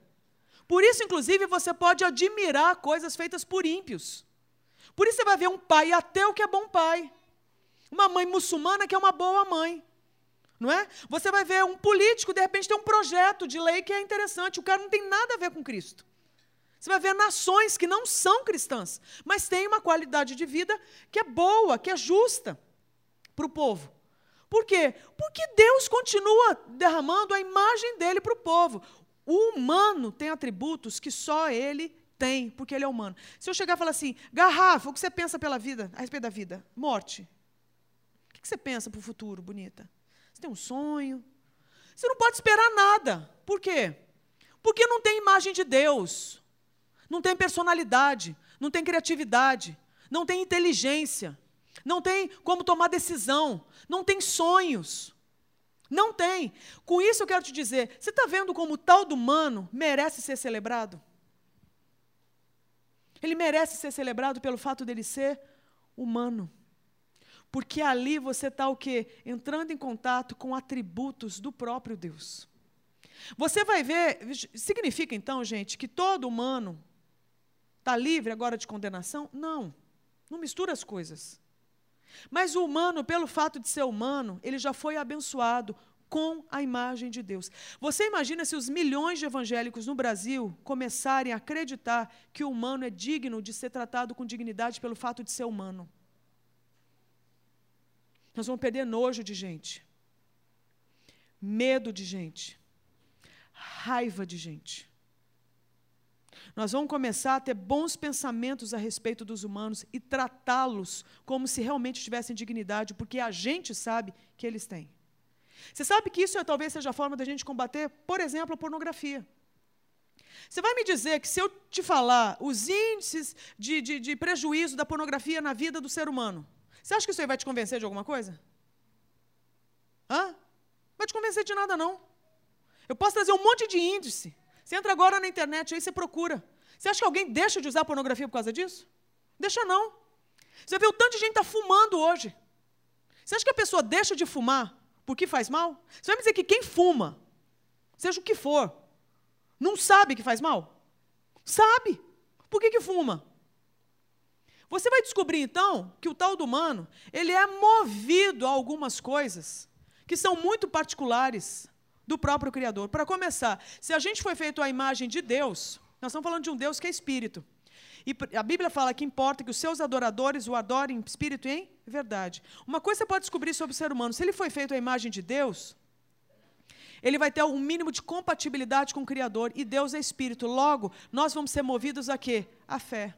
Por isso, inclusive, você pode admirar coisas feitas por ímpios. Por isso você vai ver um pai ateu que é bom pai. Uma mãe muçulmana que é uma boa mãe. Não é? Você vai ver um político, de repente, tem um projeto de lei que é interessante. O cara não tem nada a ver com Cristo. Você vai ver nações que não são cristãs, mas têm uma qualidade de vida que é boa, que é justa para o povo. Por quê? Porque Deus continua derramando a imagem dele para o povo. O humano tem atributos que só ele tem, porque ele é humano. Se eu chegar e falar assim, garrafa, o que você pensa pela vida, a respeito da vida? Morte que você pensa para o futuro, bonita? Você tem um sonho? Você não pode esperar nada. Por quê? Porque não tem imagem de Deus, não tem personalidade, não tem criatividade, não tem inteligência, não tem como tomar decisão, não tem sonhos. Não tem. Com isso eu quero te dizer: você está vendo como o tal do humano merece ser celebrado? Ele merece ser celebrado pelo fato dele ser humano. Porque ali você está o quê? Entrando em contato com atributos do próprio Deus. Você vai ver, significa então, gente, que todo humano está livre agora de condenação? Não, não mistura as coisas. Mas o humano, pelo fato de ser humano, ele já foi abençoado com a imagem de Deus. Você imagina se os milhões de evangélicos no Brasil começarem a acreditar que o humano é digno de ser tratado com dignidade pelo fato de ser humano? Nós vamos perder nojo de gente, medo de gente, raiva de gente. Nós vamos começar a ter bons pensamentos a respeito dos humanos e tratá-los como se realmente tivessem dignidade, porque a gente sabe que eles têm. Você sabe que isso é, talvez seja a forma da gente combater, por exemplo, a pornografia. Você vai me dizer que se eu te falar os índices de, de, de prejuízo da pornografia na vida do ser humano, você acha que isso aí vai te convencer de alguma coisa? Hã? Não vai te convencer de nada, não. Eu posso trazer um monte de índice. Você entra agora na internet, aí você procura. Você acha que alguém deixa de usar pornografia por causa disso? Deixa não. Você vê o tanto de gente está fumando hoje. Você acha que a pessoa deixa de fumar porque faz mal? Você vai me dizer que quem fuma, seja o que for, não sabe que faz mal? Sabe. Por que, que fuma? Você vai descobrir então que o tal do humano, ele é movido a algumas coisas que são muito particulares do próprio Criador. Para começar, se a gente foi feito à imagem de Deus, nós estamos falando de um Deus que é espírito. E a Bíblia fala que importa que os seus adoradores o adorem em espírito e em verdade. Uma coisa você pode descobrir sobre o ser humano: se ele foi feito à imagem de Deus, ele vai ter um mínimo de compatibilidade com o Criador, e Deus é espírito. Logo, nós vamos ser movidos a quê? A fé.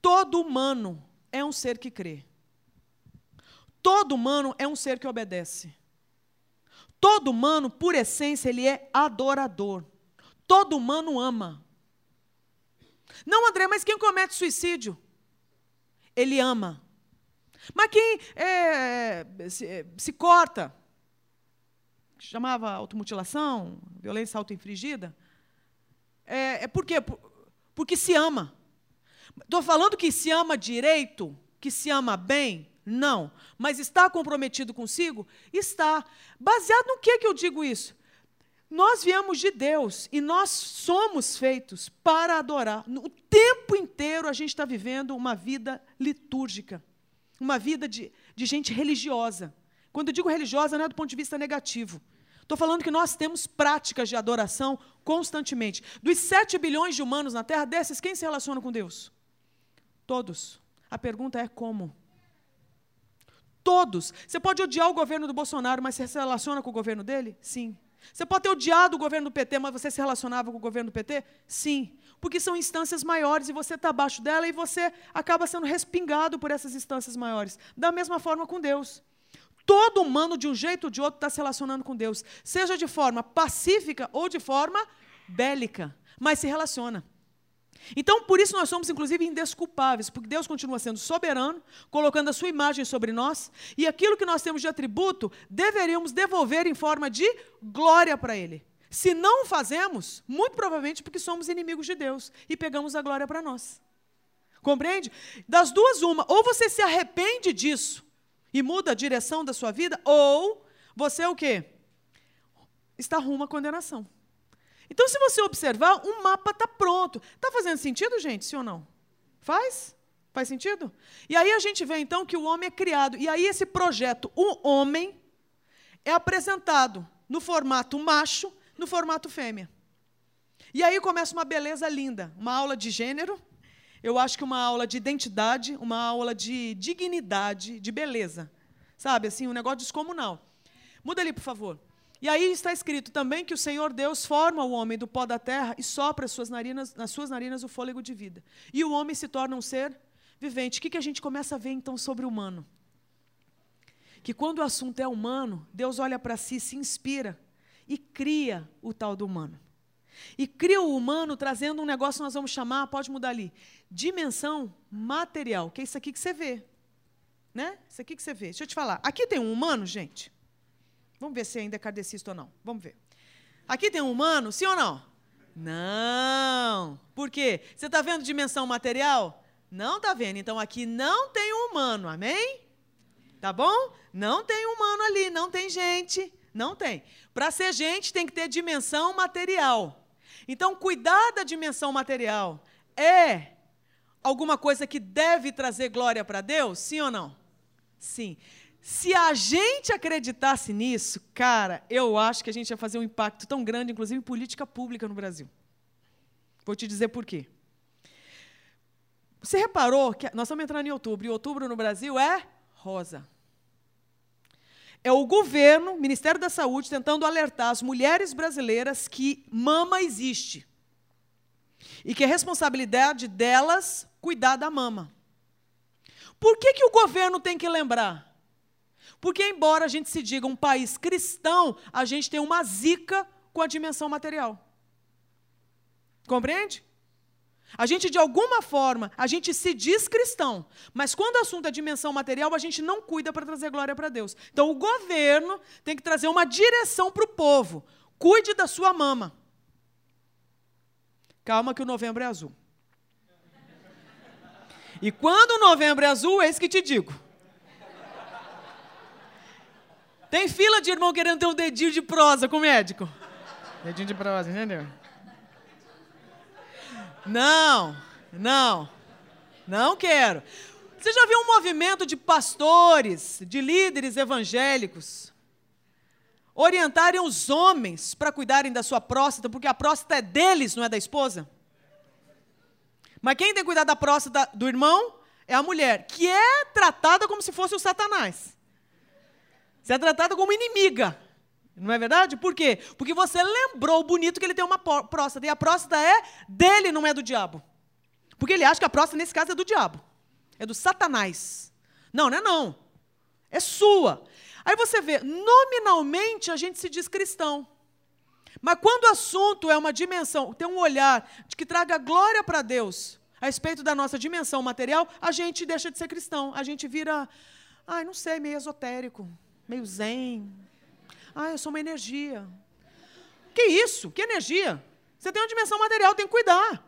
Todo humano é um ser que crê. Todo humano é um ser que obedece. Todo humano, por essência, ele é adorador. Todo humano ama. Não, André, mas quem comete suicídio? Ele ama. Mas quem é, se, se, corta, chamava automutilação, violência autoinfligida, é, é por quê? Porque se ama. Estou falando que se ama direito, que se ama bem? Não. Mas está comprometido consigo? Está. Baseado no que, que eu digo isso? Nós viemos de Deus e nós somos feitos para adorar. O tempo inteiro a gente está vivendo uma vida litúrgica, uma vida de, de gente religiosa. Quando eu digo religiosa, não é do ponto de vista negativo. Estou falando que nós temos práticas de adoração constantemente. Dos 7 bilhões de humanos na Terra, desses, quem se relaciona com Deus? Todos. A pergunta é como? Todos. Você pode odiar o governo do Bolsonaro, mas você se relaciona com o governo dele? Sim. Você pode ter odiado o governo do PT, mas você se relacionava com o governo do PT? Sim. Porque são instâncias maiores e você está abaixo dela e você acaba sendo respingado por essas instâncias maiores. Da mesma forma com Deus. Todo humano, de um jeito ou de outro, está se relacionando com Deus. Seja de forma pacífica ou de forma bélica. Mas se relaciona. Então, por isso nós somos, inclusive, indesculpáveis, porque Deus continua sendo soberano, colocando a sua imagem sobre nós, e aquilo que nós temos de atributo, deveríamos devolver em forma de glória para Ele. Se não o fazemos, muito provavelmente porque somos inimigos de Deus e pegamos a glória para nós. Compreende? Das duas, uma. Ou você se arrepende disso e muda a direção da sua vida, ou você é o quê? Está rumo à condenação. Então, se você observar, o mapa está pronto. Está fazendo sentido, gente? Sim ou não? Faz? Faz sentido? E aí a gente vê então que o homem é criado. E aí esse projeto, o homem, é apresentado no formato macho, no formato fêmea. E aí começa uma beleza linda, uma aula de gênero, eu acho que uma aula de identidade, uma aula de dignidade, de beleza. Sabe, assim, um negócio descomunal. Muda ali, por favor. E aí está escrito também que o Senhor Deus forma o homem do pó da terra e sopra as suas narinas, nas suas narinas o fôlego de vida. E o homem se torna um ser vivente. O que, que a gente começa a ver então sobre o humano? Que quando o assunto é humano, Deus olha para si, se inspira e cria o tal do humano. E cria o humano trazendo um negócio que nós vamos chamar, pode mudar ali, dimensão material, que é isso aqui que você vê. Né? Isso aqui que você vê. Deixa eu te falar. Aqui tem um humano, gente. Vamos ver se ainda é kardecista ou não. Vamos ver. Aqui tem um humano, sim ou não? Não. Por quê? Você está vendo dimensão material? Não está vendo. Então aqui não tem um humano, amém? Tá bom? Não tem humano ali, não tem gente. Não tem. Para ser gente tem que ter dimensão material. Então, cuidar da dimensão material é alguma coisa que deve trazer glória para Deus? Sim ou não? Sim. Se a gente acreditasse nisso, cara, eu acho que a gente ia fazer um impacto tão grande, inclusive em política pública no Brasil. Vou te dizer por quê. Você reparou que nós estamos entrando em outubro, e outubro no Brasil é rosa. É o governo, Ministério da Saúde, tentando alertar as mulheres brasileiras que mama existe. E que é responsabilidade delas cuidar da mama. Por que, que o governo tem que lembrar? Porque, embora a gente se diga um país cristão, a gente tem uma zica com a dimensão material. Compreende? A gente, de alguma forma, a gente se diz cristão, mas quando o assunto é dimensão material, a gente não cuida para trazer glória para Deus. Então, o governo tem que trazer uma direção para o povo. Cuide da sua mama. Calma que o novembro é azul. E quando o novembro é azul, é isso que te digo. Tem fila de irmão querendo ter um dedinho de prosa com o médico. Dedinho de prosa, entendeu? Não, não, não quero. Você já viu um movimento de pastores, de líderes evangélicos, orientarem os homens para cuidarem da sua próstata, porque a próstata é deles, não é da esposa? Mas quem tem que cuidar da próstata do irmão é a mulher, que é tratada como se fosse o Satanás. Você é tratada como inimiga. Não é verdade? Por quê? Porque você lembrou bonito que ele tem uma próstata. E a próstata é dele, não é do diabo. Porque ele acha que a próstata, nesse caso, é do diabo. É do Satanás. Não, não é não. É sua. Aí você vê, nominalmente a gente se diz cristão. Mas quando o assunto é uma dimensão, tem um olhar de que traga glória para Deus a respeito da nossa dimensão material, a gente deixa de ser cristão. A gente vira, ai, não sei, meio esotérico, meio zen, ah, eu sou uma energia. Que isso? Que energia? Você tem uma dimensão material, tem que cuidar.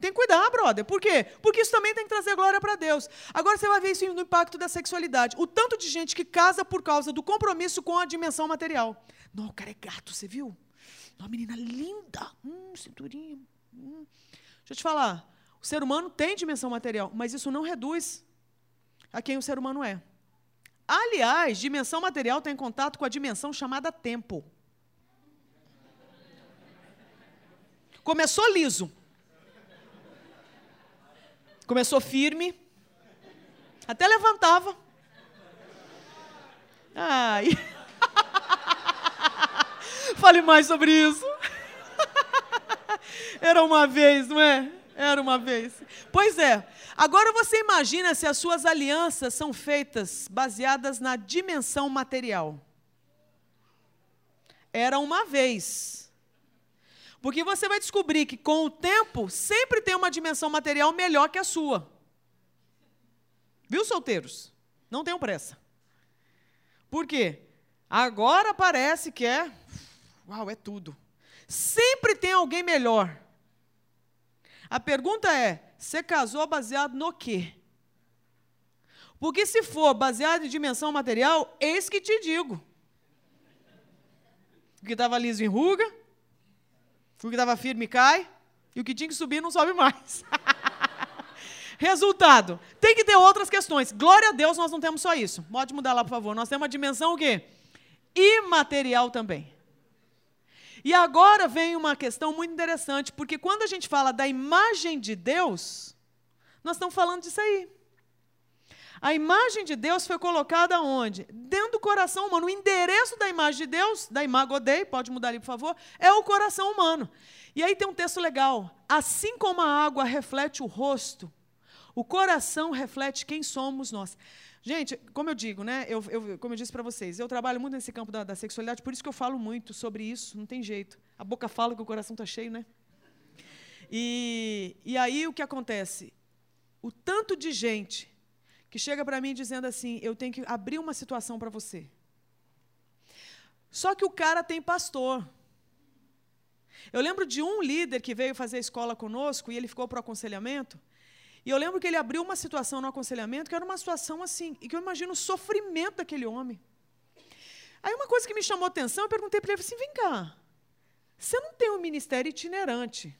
Tem que cuidar, brother. Por quê? Porque isso também tem que trazer glória para Deus. Agora você vai ver isso no impacto da sexualidade. O tanto de gente que casa por causa do compromisso com a dimensão material. Não, o cara é gato, você viu? Uma menina linda. Hum, cinturinha. Hum. Deixa eu te falar. O ser humano tem dimensão material, mas isso não reduz a quem o ser humano é. Aliás, dimensão material tem contato com a dimensão chamada tempo. Começou liso. Começou firme. Até levantava. Ai. Fale mais sobre isso. Era uma vez, não é? Era uma vez. Pois é. Agora você imagina se as suas alianças são feitas baseadas na dimensão material. Era uma vez. Porque você vai descobrir que com o tempo sempre tem uma dimensão material melhor que a sua. Viu, solteiros? Não tenham pressa. Por quê? Agora parece que é. Uau, é tudo. Sempre tem alguém melhor. A pergunta é: você casou baseado no quê? Porque se for baseado em dimensão material, eis que te digo. O que estava liso enruga, o que estava firme cai, e o que tinha que subir não sobe mais. Resultado, tem que ter outras questões. Glória a Deus, nós não temos só isso. Pode mudar lá, por favor. Nós temos uma dimensão o quê? Imaterial também. E agora vem uma questão muito interessante, porque quando a gente fala da imagem de Deus, nós estamos falando disso aí. A imagem de Deus foi colocada onde? Dentro do coração humano. O endereço da imagem de Deus, da imago Dei, pode mudar ali, por favor, é o coração humano. E aí tem um texto legal. Assim como a água reflete o rosto, o coração reflete quem somos nós. Gente, como eu digo, né? Eu, eu como eu disse para vocês, eu trabalho muito nesse campo da, da, sexualidade, por isso que eu falo muito sobre isso, não tem jeito. A boca fala que o coração está cheio, né? E, e aí o que acontece? O tanto de gente que chega para mim dizendo assim: eu tenho que abrir uma situação para você. Só que o cara tem pastor. Eu lembro de um líder que veio fazer escola conosco e ele ficou para o aconselhamento. E eu lembro que ele abriu uma situação no aconselhamento que era uma situação assim, e que eu imagino o sofrimento daquele homem. Aí uma coisa que me chamou a atenção, eu perguntei para ele assim: vem cá, você não tem um ministério itinerante.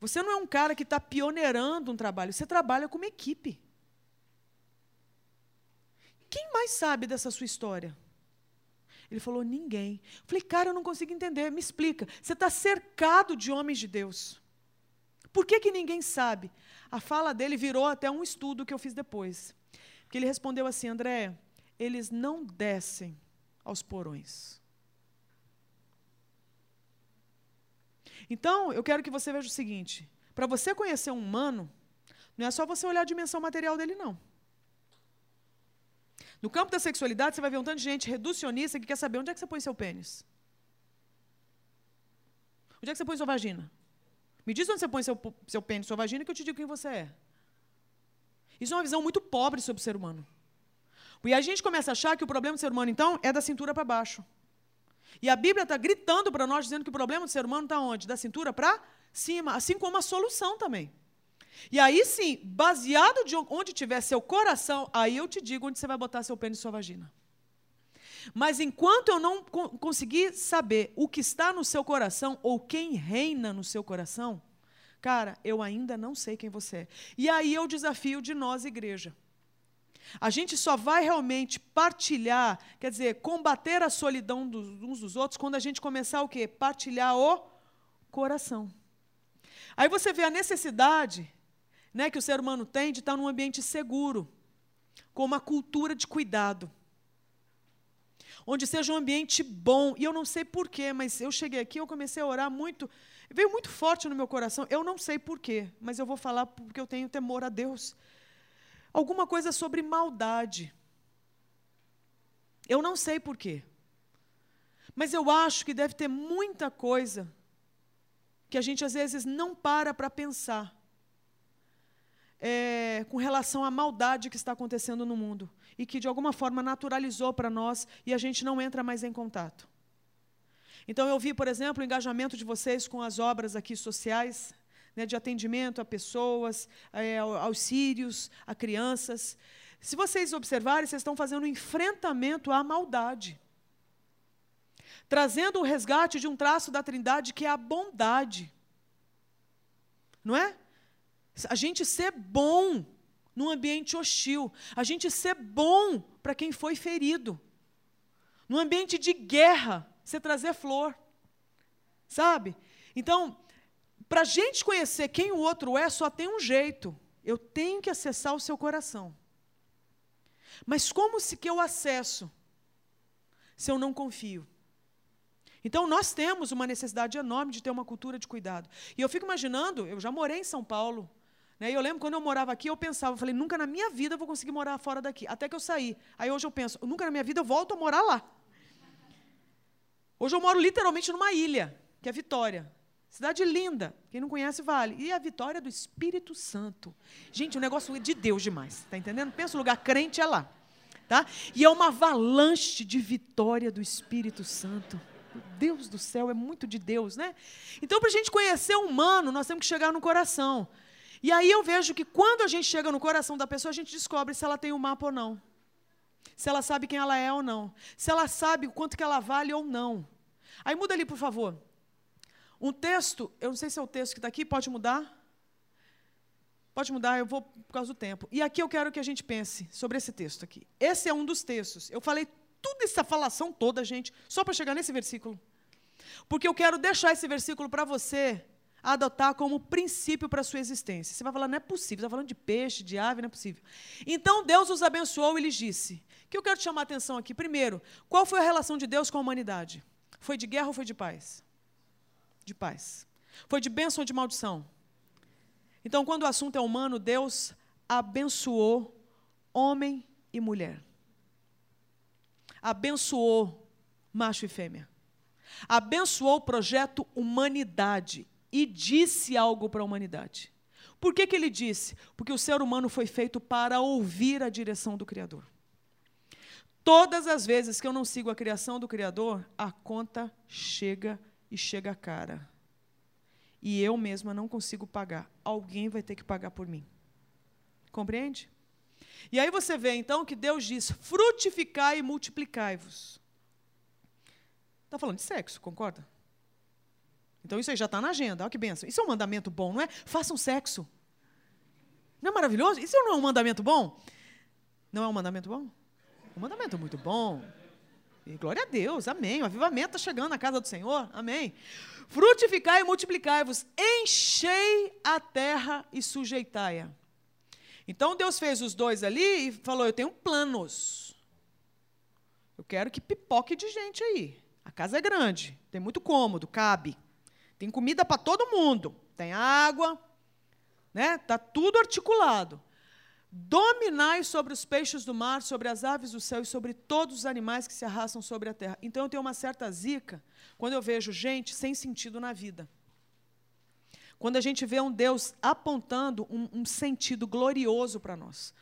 Você não é um cara que está pioneirando um trabalho, você trabalha como equipe. Quem mais sabe dessa sua história? Ele falou: ninguém. Eu falei, cara, eu não consigo entender. Me explica. Você está cercado de homens de Deus. Por que, que ninguém sabe? A fala dele virou até um estudo que eu fiz depois. Porque ele respondeu assim: André, eles não descem aos porões. Então, eu quero que você veja o seguinte: para você conhecer um humano, não é só você olhar a dimensão material dele, não. No campo da sexualidade, você vai ver um tanto de gente reducionista que quer saber onde é que você põe seu pênis. Onde é que você põe sua vagina? Me diz onde você põe seu, seu pênis, sua vagina, que eu te digo quem você é. Isso é uma visão muito pobre sobre o ser humano. E a gente começa a achar que o problema do ser humano, então, é da cintura para baixo. E a Bíblia está gritando para nós, dizendo que o problema do ser humano está onde? Da cintura para cima, assim como a solução também. E aí sim, baseado de onde tiver seu coração, aí eu te digo onde você vai botar seu pênis e sua vagina. Mas enquanto eu não conseguir saber o que está no seu coração ou quem reina no seu coração, cara, eu ainda não sei quem você é. E aí o desafio de nós, igreja. A gente só vai realmente partilhar, quer dizer, combater a solidão dos, uns dos outros, quando a gente começar o quê? Partilhar o coração. Aí você vê a necessidade né, que o ser humano tem de estar num ambiente seguro, com uma cultura de cuidado. Onde seja um ambiente bom. E eu não sei porquê, mas eu cheguei aqui, eu comecei a orar muito. Veio muito forte no meu coração. Eu não sei porquê, mas eu vou falar porque eu tenho temor a Deus. Alguma coisa sobre maldade. Eu não sei porquê. Mas eu acho que deve ter muita coisa que a gente às vezes não para para pensar é, com relação à maldade que está acontecendo no mundo e que de alguma forma naturalizou para nós e a gente não entra mais em contato. Então eu vi, por exemplo, o engajamento de vocês com as obras aqui sociais, né, de atendimento a pessoas, é, aos sírios, a crianças. Se vocês observarem, vocês estão fazendo um enfrentamento à maldade. Trazendo o resgate de um traço da Trindade que é a bondade. Não é? A gente ser bom num ambiente hostil. A gente ser bom para quem foi ferido. Num ambiente de guerra, você trazer flor. Sabe? Então, para a gente conhecer quem o outro é, só tem um jeito. Eu tenho que acessar o seu coração. Mas como se que eu acesso se eu não confio? Então, nós temos uma necessidade enorme de ter uma cultura de cuidado. E eu fico imaginando, eu já morei em São Paulo, né? E eu lembro quando eu morava aqui, eu pensava, eu falei, nunca na minha vida eu vou conseguir morar fora daqui. Até que eu saí. Aí hoje eu penso, nunca na minha vida eu volto a morar lá. Hoje eu moro literalmente numa ilha, que é Vitória. Cidade linda. Quem não conhece, vale. E a vitória do Espírito Santo. Gente, o negócio é de Deus demais. Está entendendo? Pensa o lugar crente é lá. Tá? E é uma avalanche de vitória do Espírito Santo. Deus do céu, é muito de Deus, né? Então, para a gente conhecer o humano, nós temos que chegar no coração. E aí eu vejo que quando a gente chega no coração da pessoa, a gente descobre se ela tem o um mapa ou não. Se ela sabe quem ela é ou não. Se ela sabe o quanto que ela vale ou não. Aí muda ali, por favor. Um texto, eu não sei se é o texto que está aqui, pode mudar? Pode mudar, eu vou por causa do tempo. E aqui eu quero que a gente pense sobre esse texto aqui. Esse é um dos textos. Eu falei toda essa falação toda, gente, só para chegar nesse versículo. Porque eu quero deixar esse versículo para você adotar como princípio para a sua existência. Você vai falar, não é possível, está falando de peixe, de ave, não é possível. Então Deus os abençoou e lhes disse: que eu quero chamar a atenção aqui. Primeiro, qual foi a relação de Deus com a humanidade? Foi de guerra ou foi de paz? De paz. Foi de bênção ou de maldição? Então, quando o assunto é humano, Deus abençoou homem e mulher. Abençoou macho e fêmea. Abençoou o projeto humanidade e disse algo para a humanidade. Por que, que ele disse? Porque o ser humano foi feito para ouvir a direção do Criador. Todas as vezes que eu não sigo a criação do Criador, a conta chega e chega cara. E eu mesma não consigo pagar. Alguém vai ter que pagar por mim. Compreende? E aí você vê então que Deus diz: frutificai e multiplicai-vos. Está falando de sexo, concorda? Então isso aí já está na agenda. Olha que benção. Isso é um mandamento bom, não é? Façam sexo. Não é maravilhoso? Isso não é um mandamento bom? Não é um mandamento bom? Um mandamento muito bom. E glória a Deus, amém. O avivamento está chegando na casa do Senhor, amém. Frutificai e multiplicai-vos, enchei a terra e sujeitai-a. Então Deus fez os dois ali e falou: Eu tenho planos. Eu quero que pipoque de gente aí. A casa é grande, tem muito cômodo, cabe. Tem comida para todo mundo, tem água, né? Tá tudo articulado. Dominai sobre os peixes do mar, sobre as aves do céu e sobre todos os animais que se arrastam sobre a terra. Então eu tenho uma certa zica quando eu vejo gente sem sentido na vida. Quando a gente vê um Deus apontando um, um sentido glorioso para nós.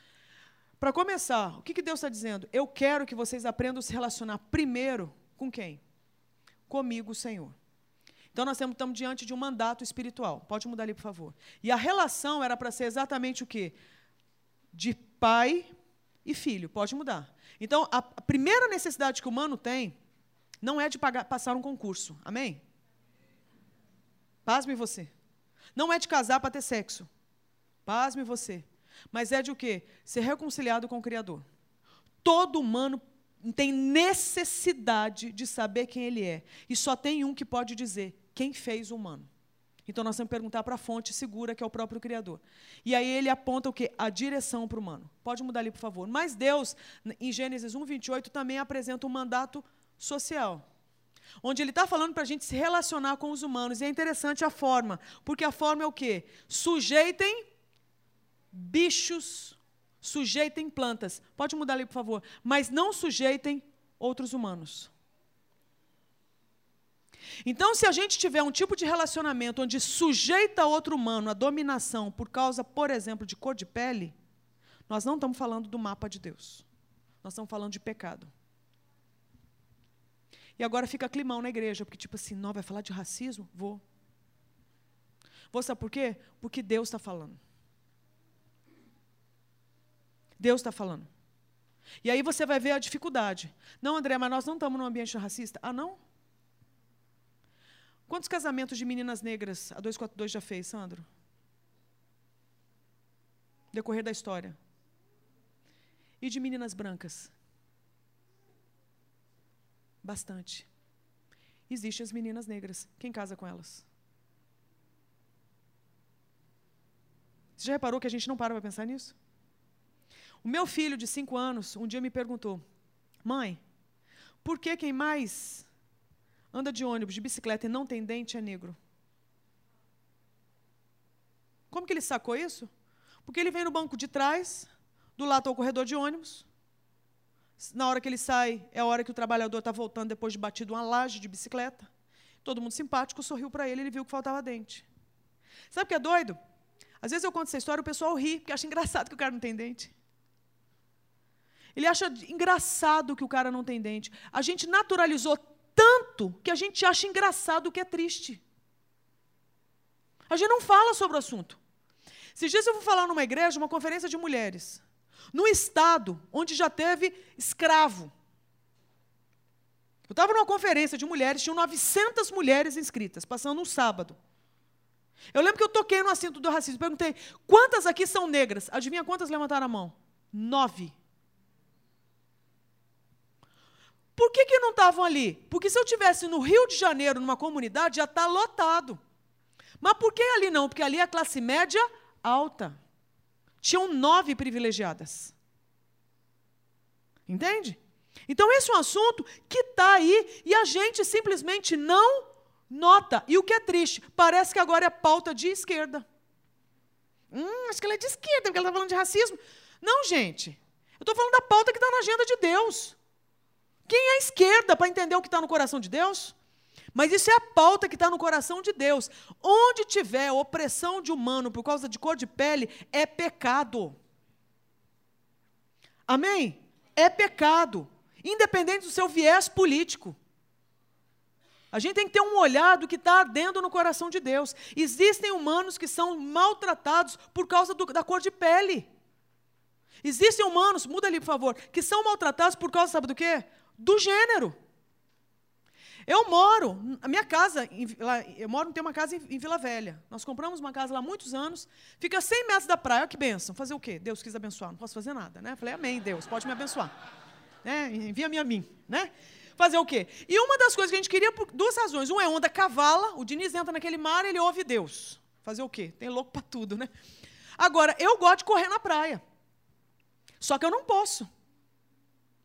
Para começar, o que, que Deus está dizendo? Eu quero que vocês aprendam a se relacionar primeiro com quem? Comigo, Senhor. Então nós estamos diante de um mandato espiritual. Pode mudar ali, por favor. E a relação era para ser exatamente o quê? de pai e filho. Pode mudar. Então, a primeira necessidade que o humano tem não é de pagar, passar um concurso. Amém? Pasme você. Não é de casar para ter sexo. Pasme você. Mas é de o quê? Ser reconciliado com o Criador. Todo humano tem necessidade de saber quem ele é. E só tem um que pode dizer quem fez o humano. Então nós temos que perguntar para a fonte segura, que é o próprio Criador. E aí ele aponta o quê? A direção para o humano. Pode mudar ali, por favor. Mas Deus, em Gênesis 1, 28, também apresenta um mandato social. Onde ele está falando para a gente se relacionar com os humanos. E é interessante a forma. Porque a forma é o quê? Sujeitem bichos, sujeitem plantas. Pode mudar ali, por favor. Mas não sujeitem outros humanos. Então, se a gente tiver um tipo de relacionamento onde sujeita outro humano à dominação por causa, por exemplo, de cor de pele, nós não estamos falando do mapa de Deus. Nós estamos falando de pecado. E agora fica climão na igreja, porque tipo assim, não vai falar de racismo? Vou. Vou sabe por quê? Porque Deus está falando. Deus está falando. E aí você vai ver a dificuldade. Não, André, mas nós não estamos num ambiente racista. Ah, não? Quantos casamentos de meninas negras a 242 já fez, Sandro? Decorrer da história. E de meninas brancas? Bastante. Existem as meninas negras. Quem casa com elas? Você já reparou que a gente não para para pensar nisso? O meu filho de cinco anos um dia me perguntou: Mãe, por que quem mais anda de ônibus, de bicicleta e não tem dente é negro. Como que ele sacou isso? Porque ele vem no banco de trás, do lado ao corredor de ônibus. Na hora que ele sai, é a hora que o trabalhador está voltando depois de batido uma laje de bicicleta. Todo mundo simpático sorriu para ele, ele viu que faltava dente. Sabe o que é doido? Às vezes eu conto essa história, o pessoal ri, porque acha engraçado que o cara não tem dente. Ele acha engraçado que o cara não tem dente. A gente naturalizou tanto que a gente acha engraçado o que é triste. A gente não fala sobre o assunto. Esses dias eu vou falar numa igreja, uma conferência de mulheres, num estado onde já teve escravo. Eu estava numa conferência de mulheres, tinham 900 mulheres inscritas, passando um sábado. Eu lembro que eu toquei no assunto do racismo, perguntei, quantas aqui são negras? Adivinha quantas levantaram a mão? Nove. Por que, que não estavam ali? Porque se eu tivesse no Rio de Janeiro, numa comunidade, já está lotado. Mas por que ali não? Porque ali é a classe média alta. Tinham nove privilegiadas. Entende? Então, esse é um assunto que está aí e a gente simplesmente não nota. E o que é triste, parece que agora é pauta de esquerda. Hum, acho que ela é de esquerda, porque ela está falando de racismo. Não, gente. Eu estou falando da pauta que está na agenda de Deus. Quem é a esquerda para entender o que está no coração de Deus? Mas isso é a pauta que está no coração de Deus. Onde tiver opressão de humano por causa de cor de pele, é pecado. Amém? É pecado. Independente do seu viés político. A gente tem que ter um olhar do que está ardendo no coração de Deus. Existem humanos que são maltratados por causa do, da cor de pele. Existem humanos, muda ali por favor, que são maltratados por causa, sabe do quê? Do gênero. Eu moro, a minha casa, eu moro, tem uma casa em, Vila Velha. Nós compramos uma casa lá há muitos anos, fica 100 metros da praia, olha que bênção. Fazer o quê? Deus quis abençoar, não posso fazer nada, né? Falei, amém, Deus, pode me abençoar. Né? Envia-me a mim, né? Fazer o quê? E uma das coisas que a gente queria, por duas razões. Um é onda cavala, o Diniz entra naquele mar, ele ouve Deus. Fazer o quê? Tem louco para tudo, né? Agora, eu gosto de correr na praia. Só que eu não posso.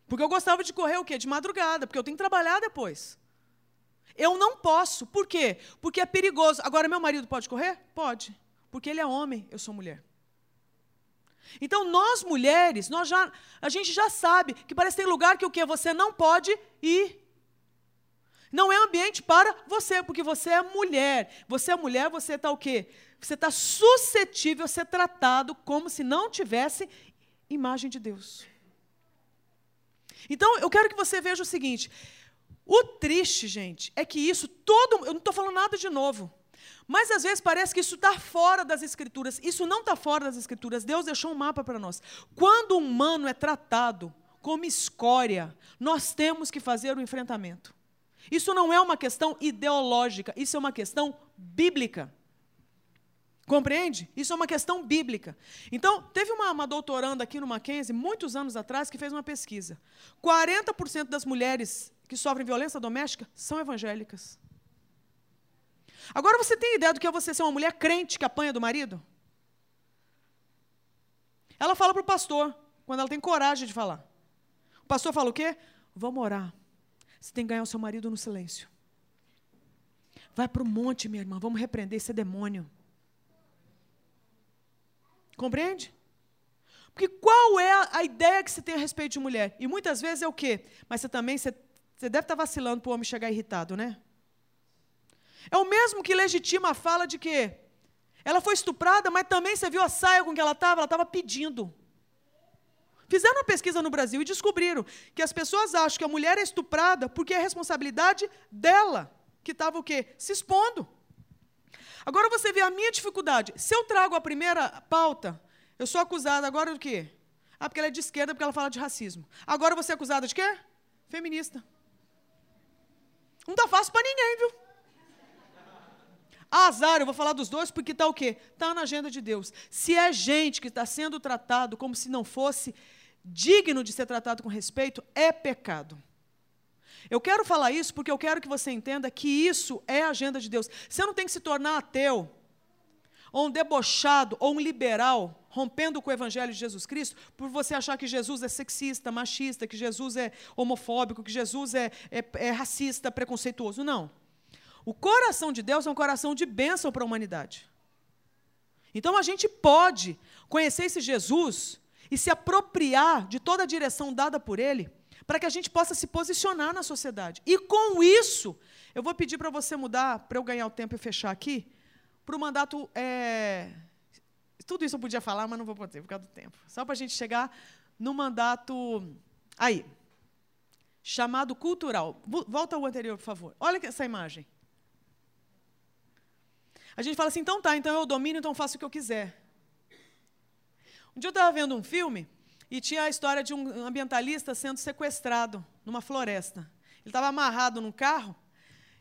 Porque eu gostava de correr o quê? De madrugada, porque eu tenho que trabalhar depois. Eu não posso. Por quê? Porque é perigoso. Agora, meu marido pode correr? Pode. Porque ele é homem, eu sou mulher. Então, nós mulheres, nós já, a gente já sabe que parece que tem lugar que o quê? Você não pode ir. Não é ambiente para você, porque você é mulher. Você é mulher, você está o quê? Você está suscetível a ser tratado como se não tivesse imagem de Deus. Então, eu quero que você veja o seguinte: o triste, gente, é que isso todo. Eu não estou falando nada de novo. Mas às vezes parece que isso está fora das Escrituras. Isso não está fora das Escrituras. Deus deixou um mapa para nós. Quando o humano é tratado como escória, nós temos que fazer o enfrentamento. Isso não é uma questão ideológica, isso é uma questão bíblica. Compreende? Isso é uma questão bíblica. Então, teve uma, uma doutoranda aqui no Mackenzie, muitos anos atrás, que fez uma pesquisa. 40% das mulheres que sofrem violência doméstica são evangélicas. Agora você tem ideia do que é você ser uma mulher crente que apanha do marido? Ela fala para o pastor, quando ela tem coragem de falar. O pastor fala o quê? Vamos orar. Você tem que ganhar o seu marido no silêncio. Vai para o monte, minha irmã, vamos repreender esse demônio. Compreende? Porque qual é a, ideia que você tem a respeito de mulher? E muitas vezes é o quê? Mas você também, você você deve estar vacilando para o homem chegar irritado, né? É o mesmo que legitima a fala de que ela foi estuprada, mas também você viu a saia com que ela estava? Ela estava pedindo. Fizeram uma pesquisa no Brasil e descobriram que as pessoas acham que a mulher é estuprada porque é responsabilidade dela, que estava o quê? Se expondo. Agora você vê a minha dificuldade. Se eu trago a primeira pauta, eu sou acusada agora do quê? Ah, porque ela é de esquerda, porque ela fala de racismo. Agora você é acusada de quê? Feminista. Não está fácil para ninguém, viu? Azar, eu vou falar dos dois porque está o quê? Está na agenda de Deus. Se é gente que está sendo tratado como se não fosse digno de ser tratado com respeito, é pecado. Eu quero falar isso porque eu quero que você entenda que isso é a agenda de Deus. Você não tem que se tornar ateu, ou um debochado, ou um liberal, rompendo com o evangelho de Jesus Cristo, por você achar que Jesus é sexista, machista, que Jesus é homofóbico, que Jesus é, é, é racista, preconceituoso. Não. O coração de Deus é um coração de bênção para a humanidade. Então a gente pode conhecer esse Jesus e se apropriar de toda a direção dada por ele, para que a gente possa se posicionar na sociedade. E com isso, Eu vou pedir para você mudar, para eu ganhar o tempo e fechar aqui, para o mandato. É... Tudo isso eu podia falar, mas não vou poder por causa do tempo. Só para a gente chegar no mandato. Aí. Chamado cultural. Volta ao anterior, por favor. Olha essa imagem. A gente fala assim, então tá, então eu domino, então faço o que eu quiser. Um dia eu estava vendo um filme e tinha a história de um ambientalista sendo sequestrado numa floresta. Ele estava amarrado num carro,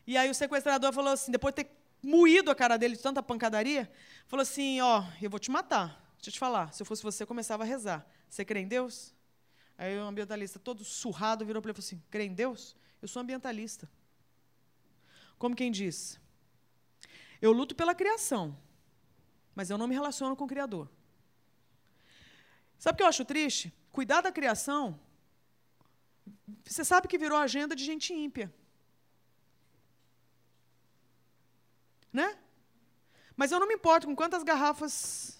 e aí o sequestrador falou assim, depois de ter moído a cara dele de tanta pancadaria, falou assim, ó, oh, eu vou te matar. Deixa eu te falar, se eu fosse você, eu começava a rezar. Você crê em Deus? Aí o ambientalista, todo surrado, virou para ele e falou assim, crê em Deus? Eu sou ambientalista. Como quem diz, eu luto pela criação, mas eu não me relaciono com o Criador. Sabe o que eu acho triste? Cuidar da criação, você sabe que virou agenda de gente ímpia. Né? Mas eu não me importo com quantas garrafas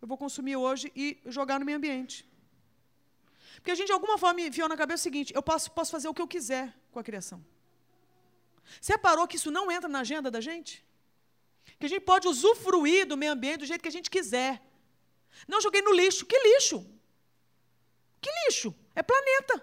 eu vou consumir hoje e jogar no meio ambiente. Porque a gente, de alguma forma, enfiou na cabeça o seguinte: eu posso, posso fazer o que eu quiser com a criação. Você reparou que isso não entra na agenda da gente? Que a gente pode usufruir do meio ambiente do jeito que a gente quiser. Não joguei no lixo. Que lixo? Que lixo? É planeta.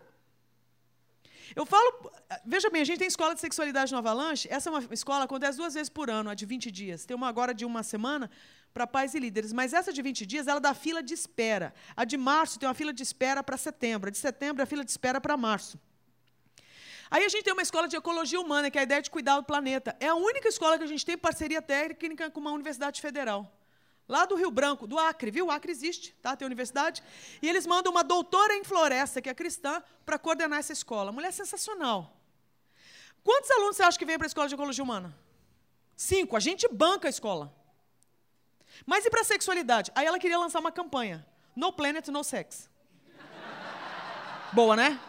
Eu falo, veja bem, a gente tem escola de sexualidade no Avalanche. Essa é uma escola acontece duas vezes por ano, a de 20 dias. Tem uma agora de uma semana para pais e líderes. Mas essa de 20 dias, ela dá fila de espera. A de março tem uma fila de espera para setembro. A de setembro é a fila de espera para março. Aí a gente tem uma escola de ecologia humana, que é a ideia de cuidar do planeta. É a única escola que a gente tem parceria técnica com uma universidade federal. Lá do Rio Branco, do Acre, viu? O Acre existe, tá? Tem universidade. E eles mandam uma doutora em floresta, que é cristã, para coordenar essa escola. Mulher sensacional. Quantos alunos você acha que vem para a escola de ecologia humana? Cinco. A gente banca a escola. Mas e para a sexualidade? Aí ela queria lançar uma campanha. No planet, no sex. Boa, né?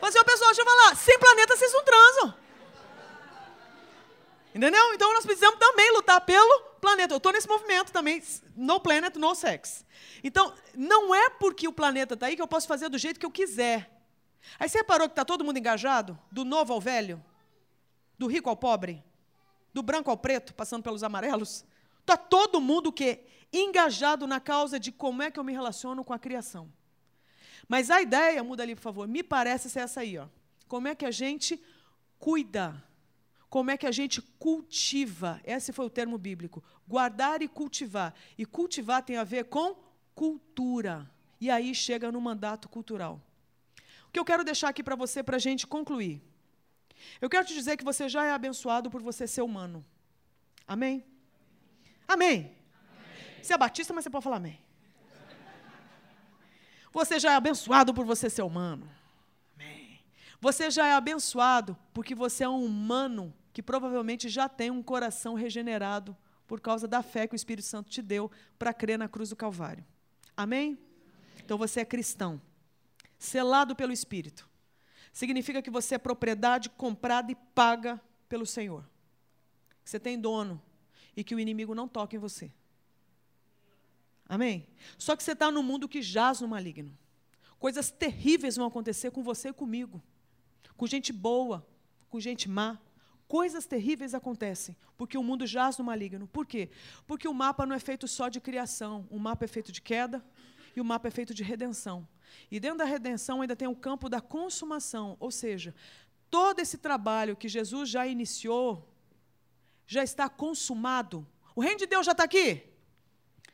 Mas, assim, pessoal, deixa eu falar, sem planeta vocês não transam. Entendeu? Então nós precisamos também lutar pelo planeta. Eu estou nesse movimento também, no planet, no sex. Então, não é porque o planeta está aí que eu posso fazer do jeito que eu quiser. Aí você reparou que está todo mundo engajado? Do novo ao velho? Do rico ao pobre? Do branco ao preto, passando pelos amarelos? Está todo mundo o quê? Engajado na causa de como é que eu me relaciono com a criação. Mas a ideia, muda ali, por favor, me parece ser essa aí. Ó. Como é que a gente cuida? Como é que a gente cultiva? Esse foi o termo bíblico. Guardar e cultivar. E cultivar tem a ver com cultura. E aí chega no mandato cultural. O que eu quero deixar aqui para você, para a gente concluir. Eu quero te dizer que você já é abençoado por você ser humano. Amém? Amém. amém. Você é batista, mas você pode falar amém. Você já é abençoado por você ser humano. Amém. Você já é abençoado porque você é um humano que provavelmente já tem um coração regenerado por causa da fé que o Espírito Santo te deu para crer na cruz do Calvário. Amém? Então você é cristão, selado pelo Espírito. Significa que você é propriedade comprada e paga pelo Senhor. Você tem dono e que o inimigo não toca em você. Amém? Só que você está num mundo que jaz no maligno. Coisas terríveis vão acontecer com você e comigo. Com gente boa, com gente má. Coisas terríveis acontecem, porque o mundo jaz no maligno. Por quê? Porque o mapa não é feito só de criação. O mapa é feito de queda e o mapa é feito de redenção. E dentro da redenção ainda tem o campo da consumação. Ou seja, todo esse trabalho que Jesus já iniciou já está consumado. O reino de Deus já está aqui?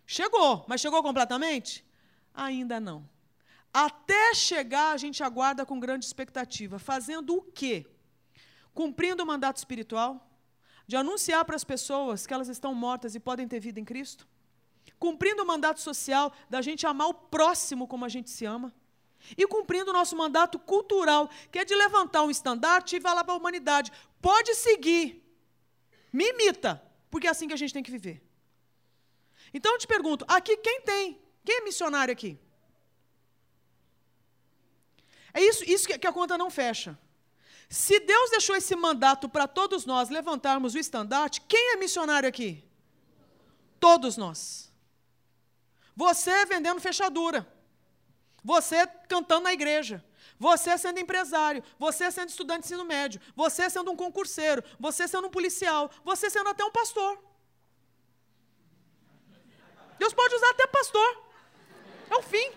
Chegou, mas chegou completamente? Ainda não. Até chegar, a gente aguarda com grande expectativa. Fazendo o quê? Cumprindo o mandato espiritual, de anunciar para as pessoas que elas estão mortas e podem ter vida em Cristo. Cumprindo o mandato social da gente amar o próximo como a gente se ama. E cumprindo o nosso mandato cultural, que é de levantar um estandarte e falar para a humanidade: pode seguir, me imita, porque é assim que a gente tem que viver. Então eu te pergunto, aqui quem tem? Quem é missionário aqui? É isso, isso que a conta não fecha. Se Deus deixou esse mandato para todos nós levantarmos o estandarte, quem é missionário aqui? Todos nós. Você vendendo fechadura. Você cantando na igreja. Você sendo empresário, você sendo estudante de ensino médio, você sendo um concurseiro, você sendo um policial, você sendo até um pastor. Deus pode usar até pastor. É o fim.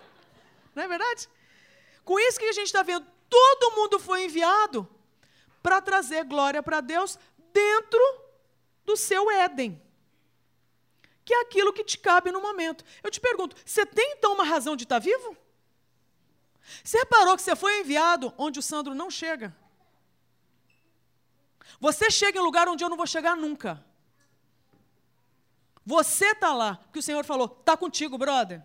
Não é verdade? Com isso que a gente está vendo, todo mundo foi enviado para trazer glória para Deus dentro do seu Éden. Que é aquilo que te cabe no momento. Eu te pergunto, você tem então uma razão de estar tá vivo? Você reparou que você foi enviado onde o Sandro não chega? Você chega em lugar onde eu não vou chegar nunca. Você está lá, porque o Senhor falou: está contigo, brother.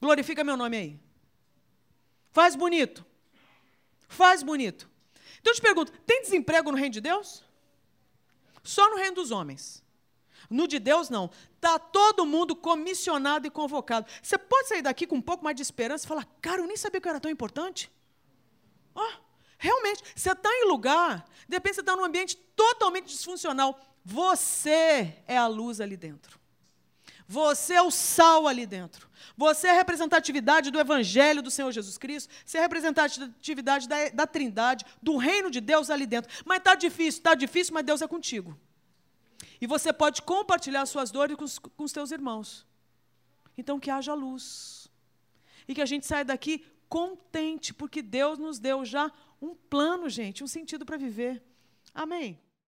Glorifica meu nome aí. Faz bonito. Faz bonito. Então eu te pergunto: tem desemprego no reino de Deus? Só no reino dos homens. No de Deus, não. Está todo mundo comissionado e convocado. Você pode sair daqui com um pouco mais de esperança e falar: cara, eu nem sabia que eu era tão importante. Oh, realmente, você está em lugar, de repente você está num ambiente totalmente disfuncional. Você é a luz ali dentro. Você é o sal ali dentro. Você é representatividade do Evangelho do Senhor Jesus Cristo. Você é representatividade da, da Trindade, do reino de Deus ali dentro. Mas está difícil, está difícil, mas Deus é contigo. E você pode compartilhar suas dores com os, com os teus irmãos. Então, que haja luz. E que a gente saia daqui contente, porque Deus nos deu já um plano, gente, um sentido para viver. Amém.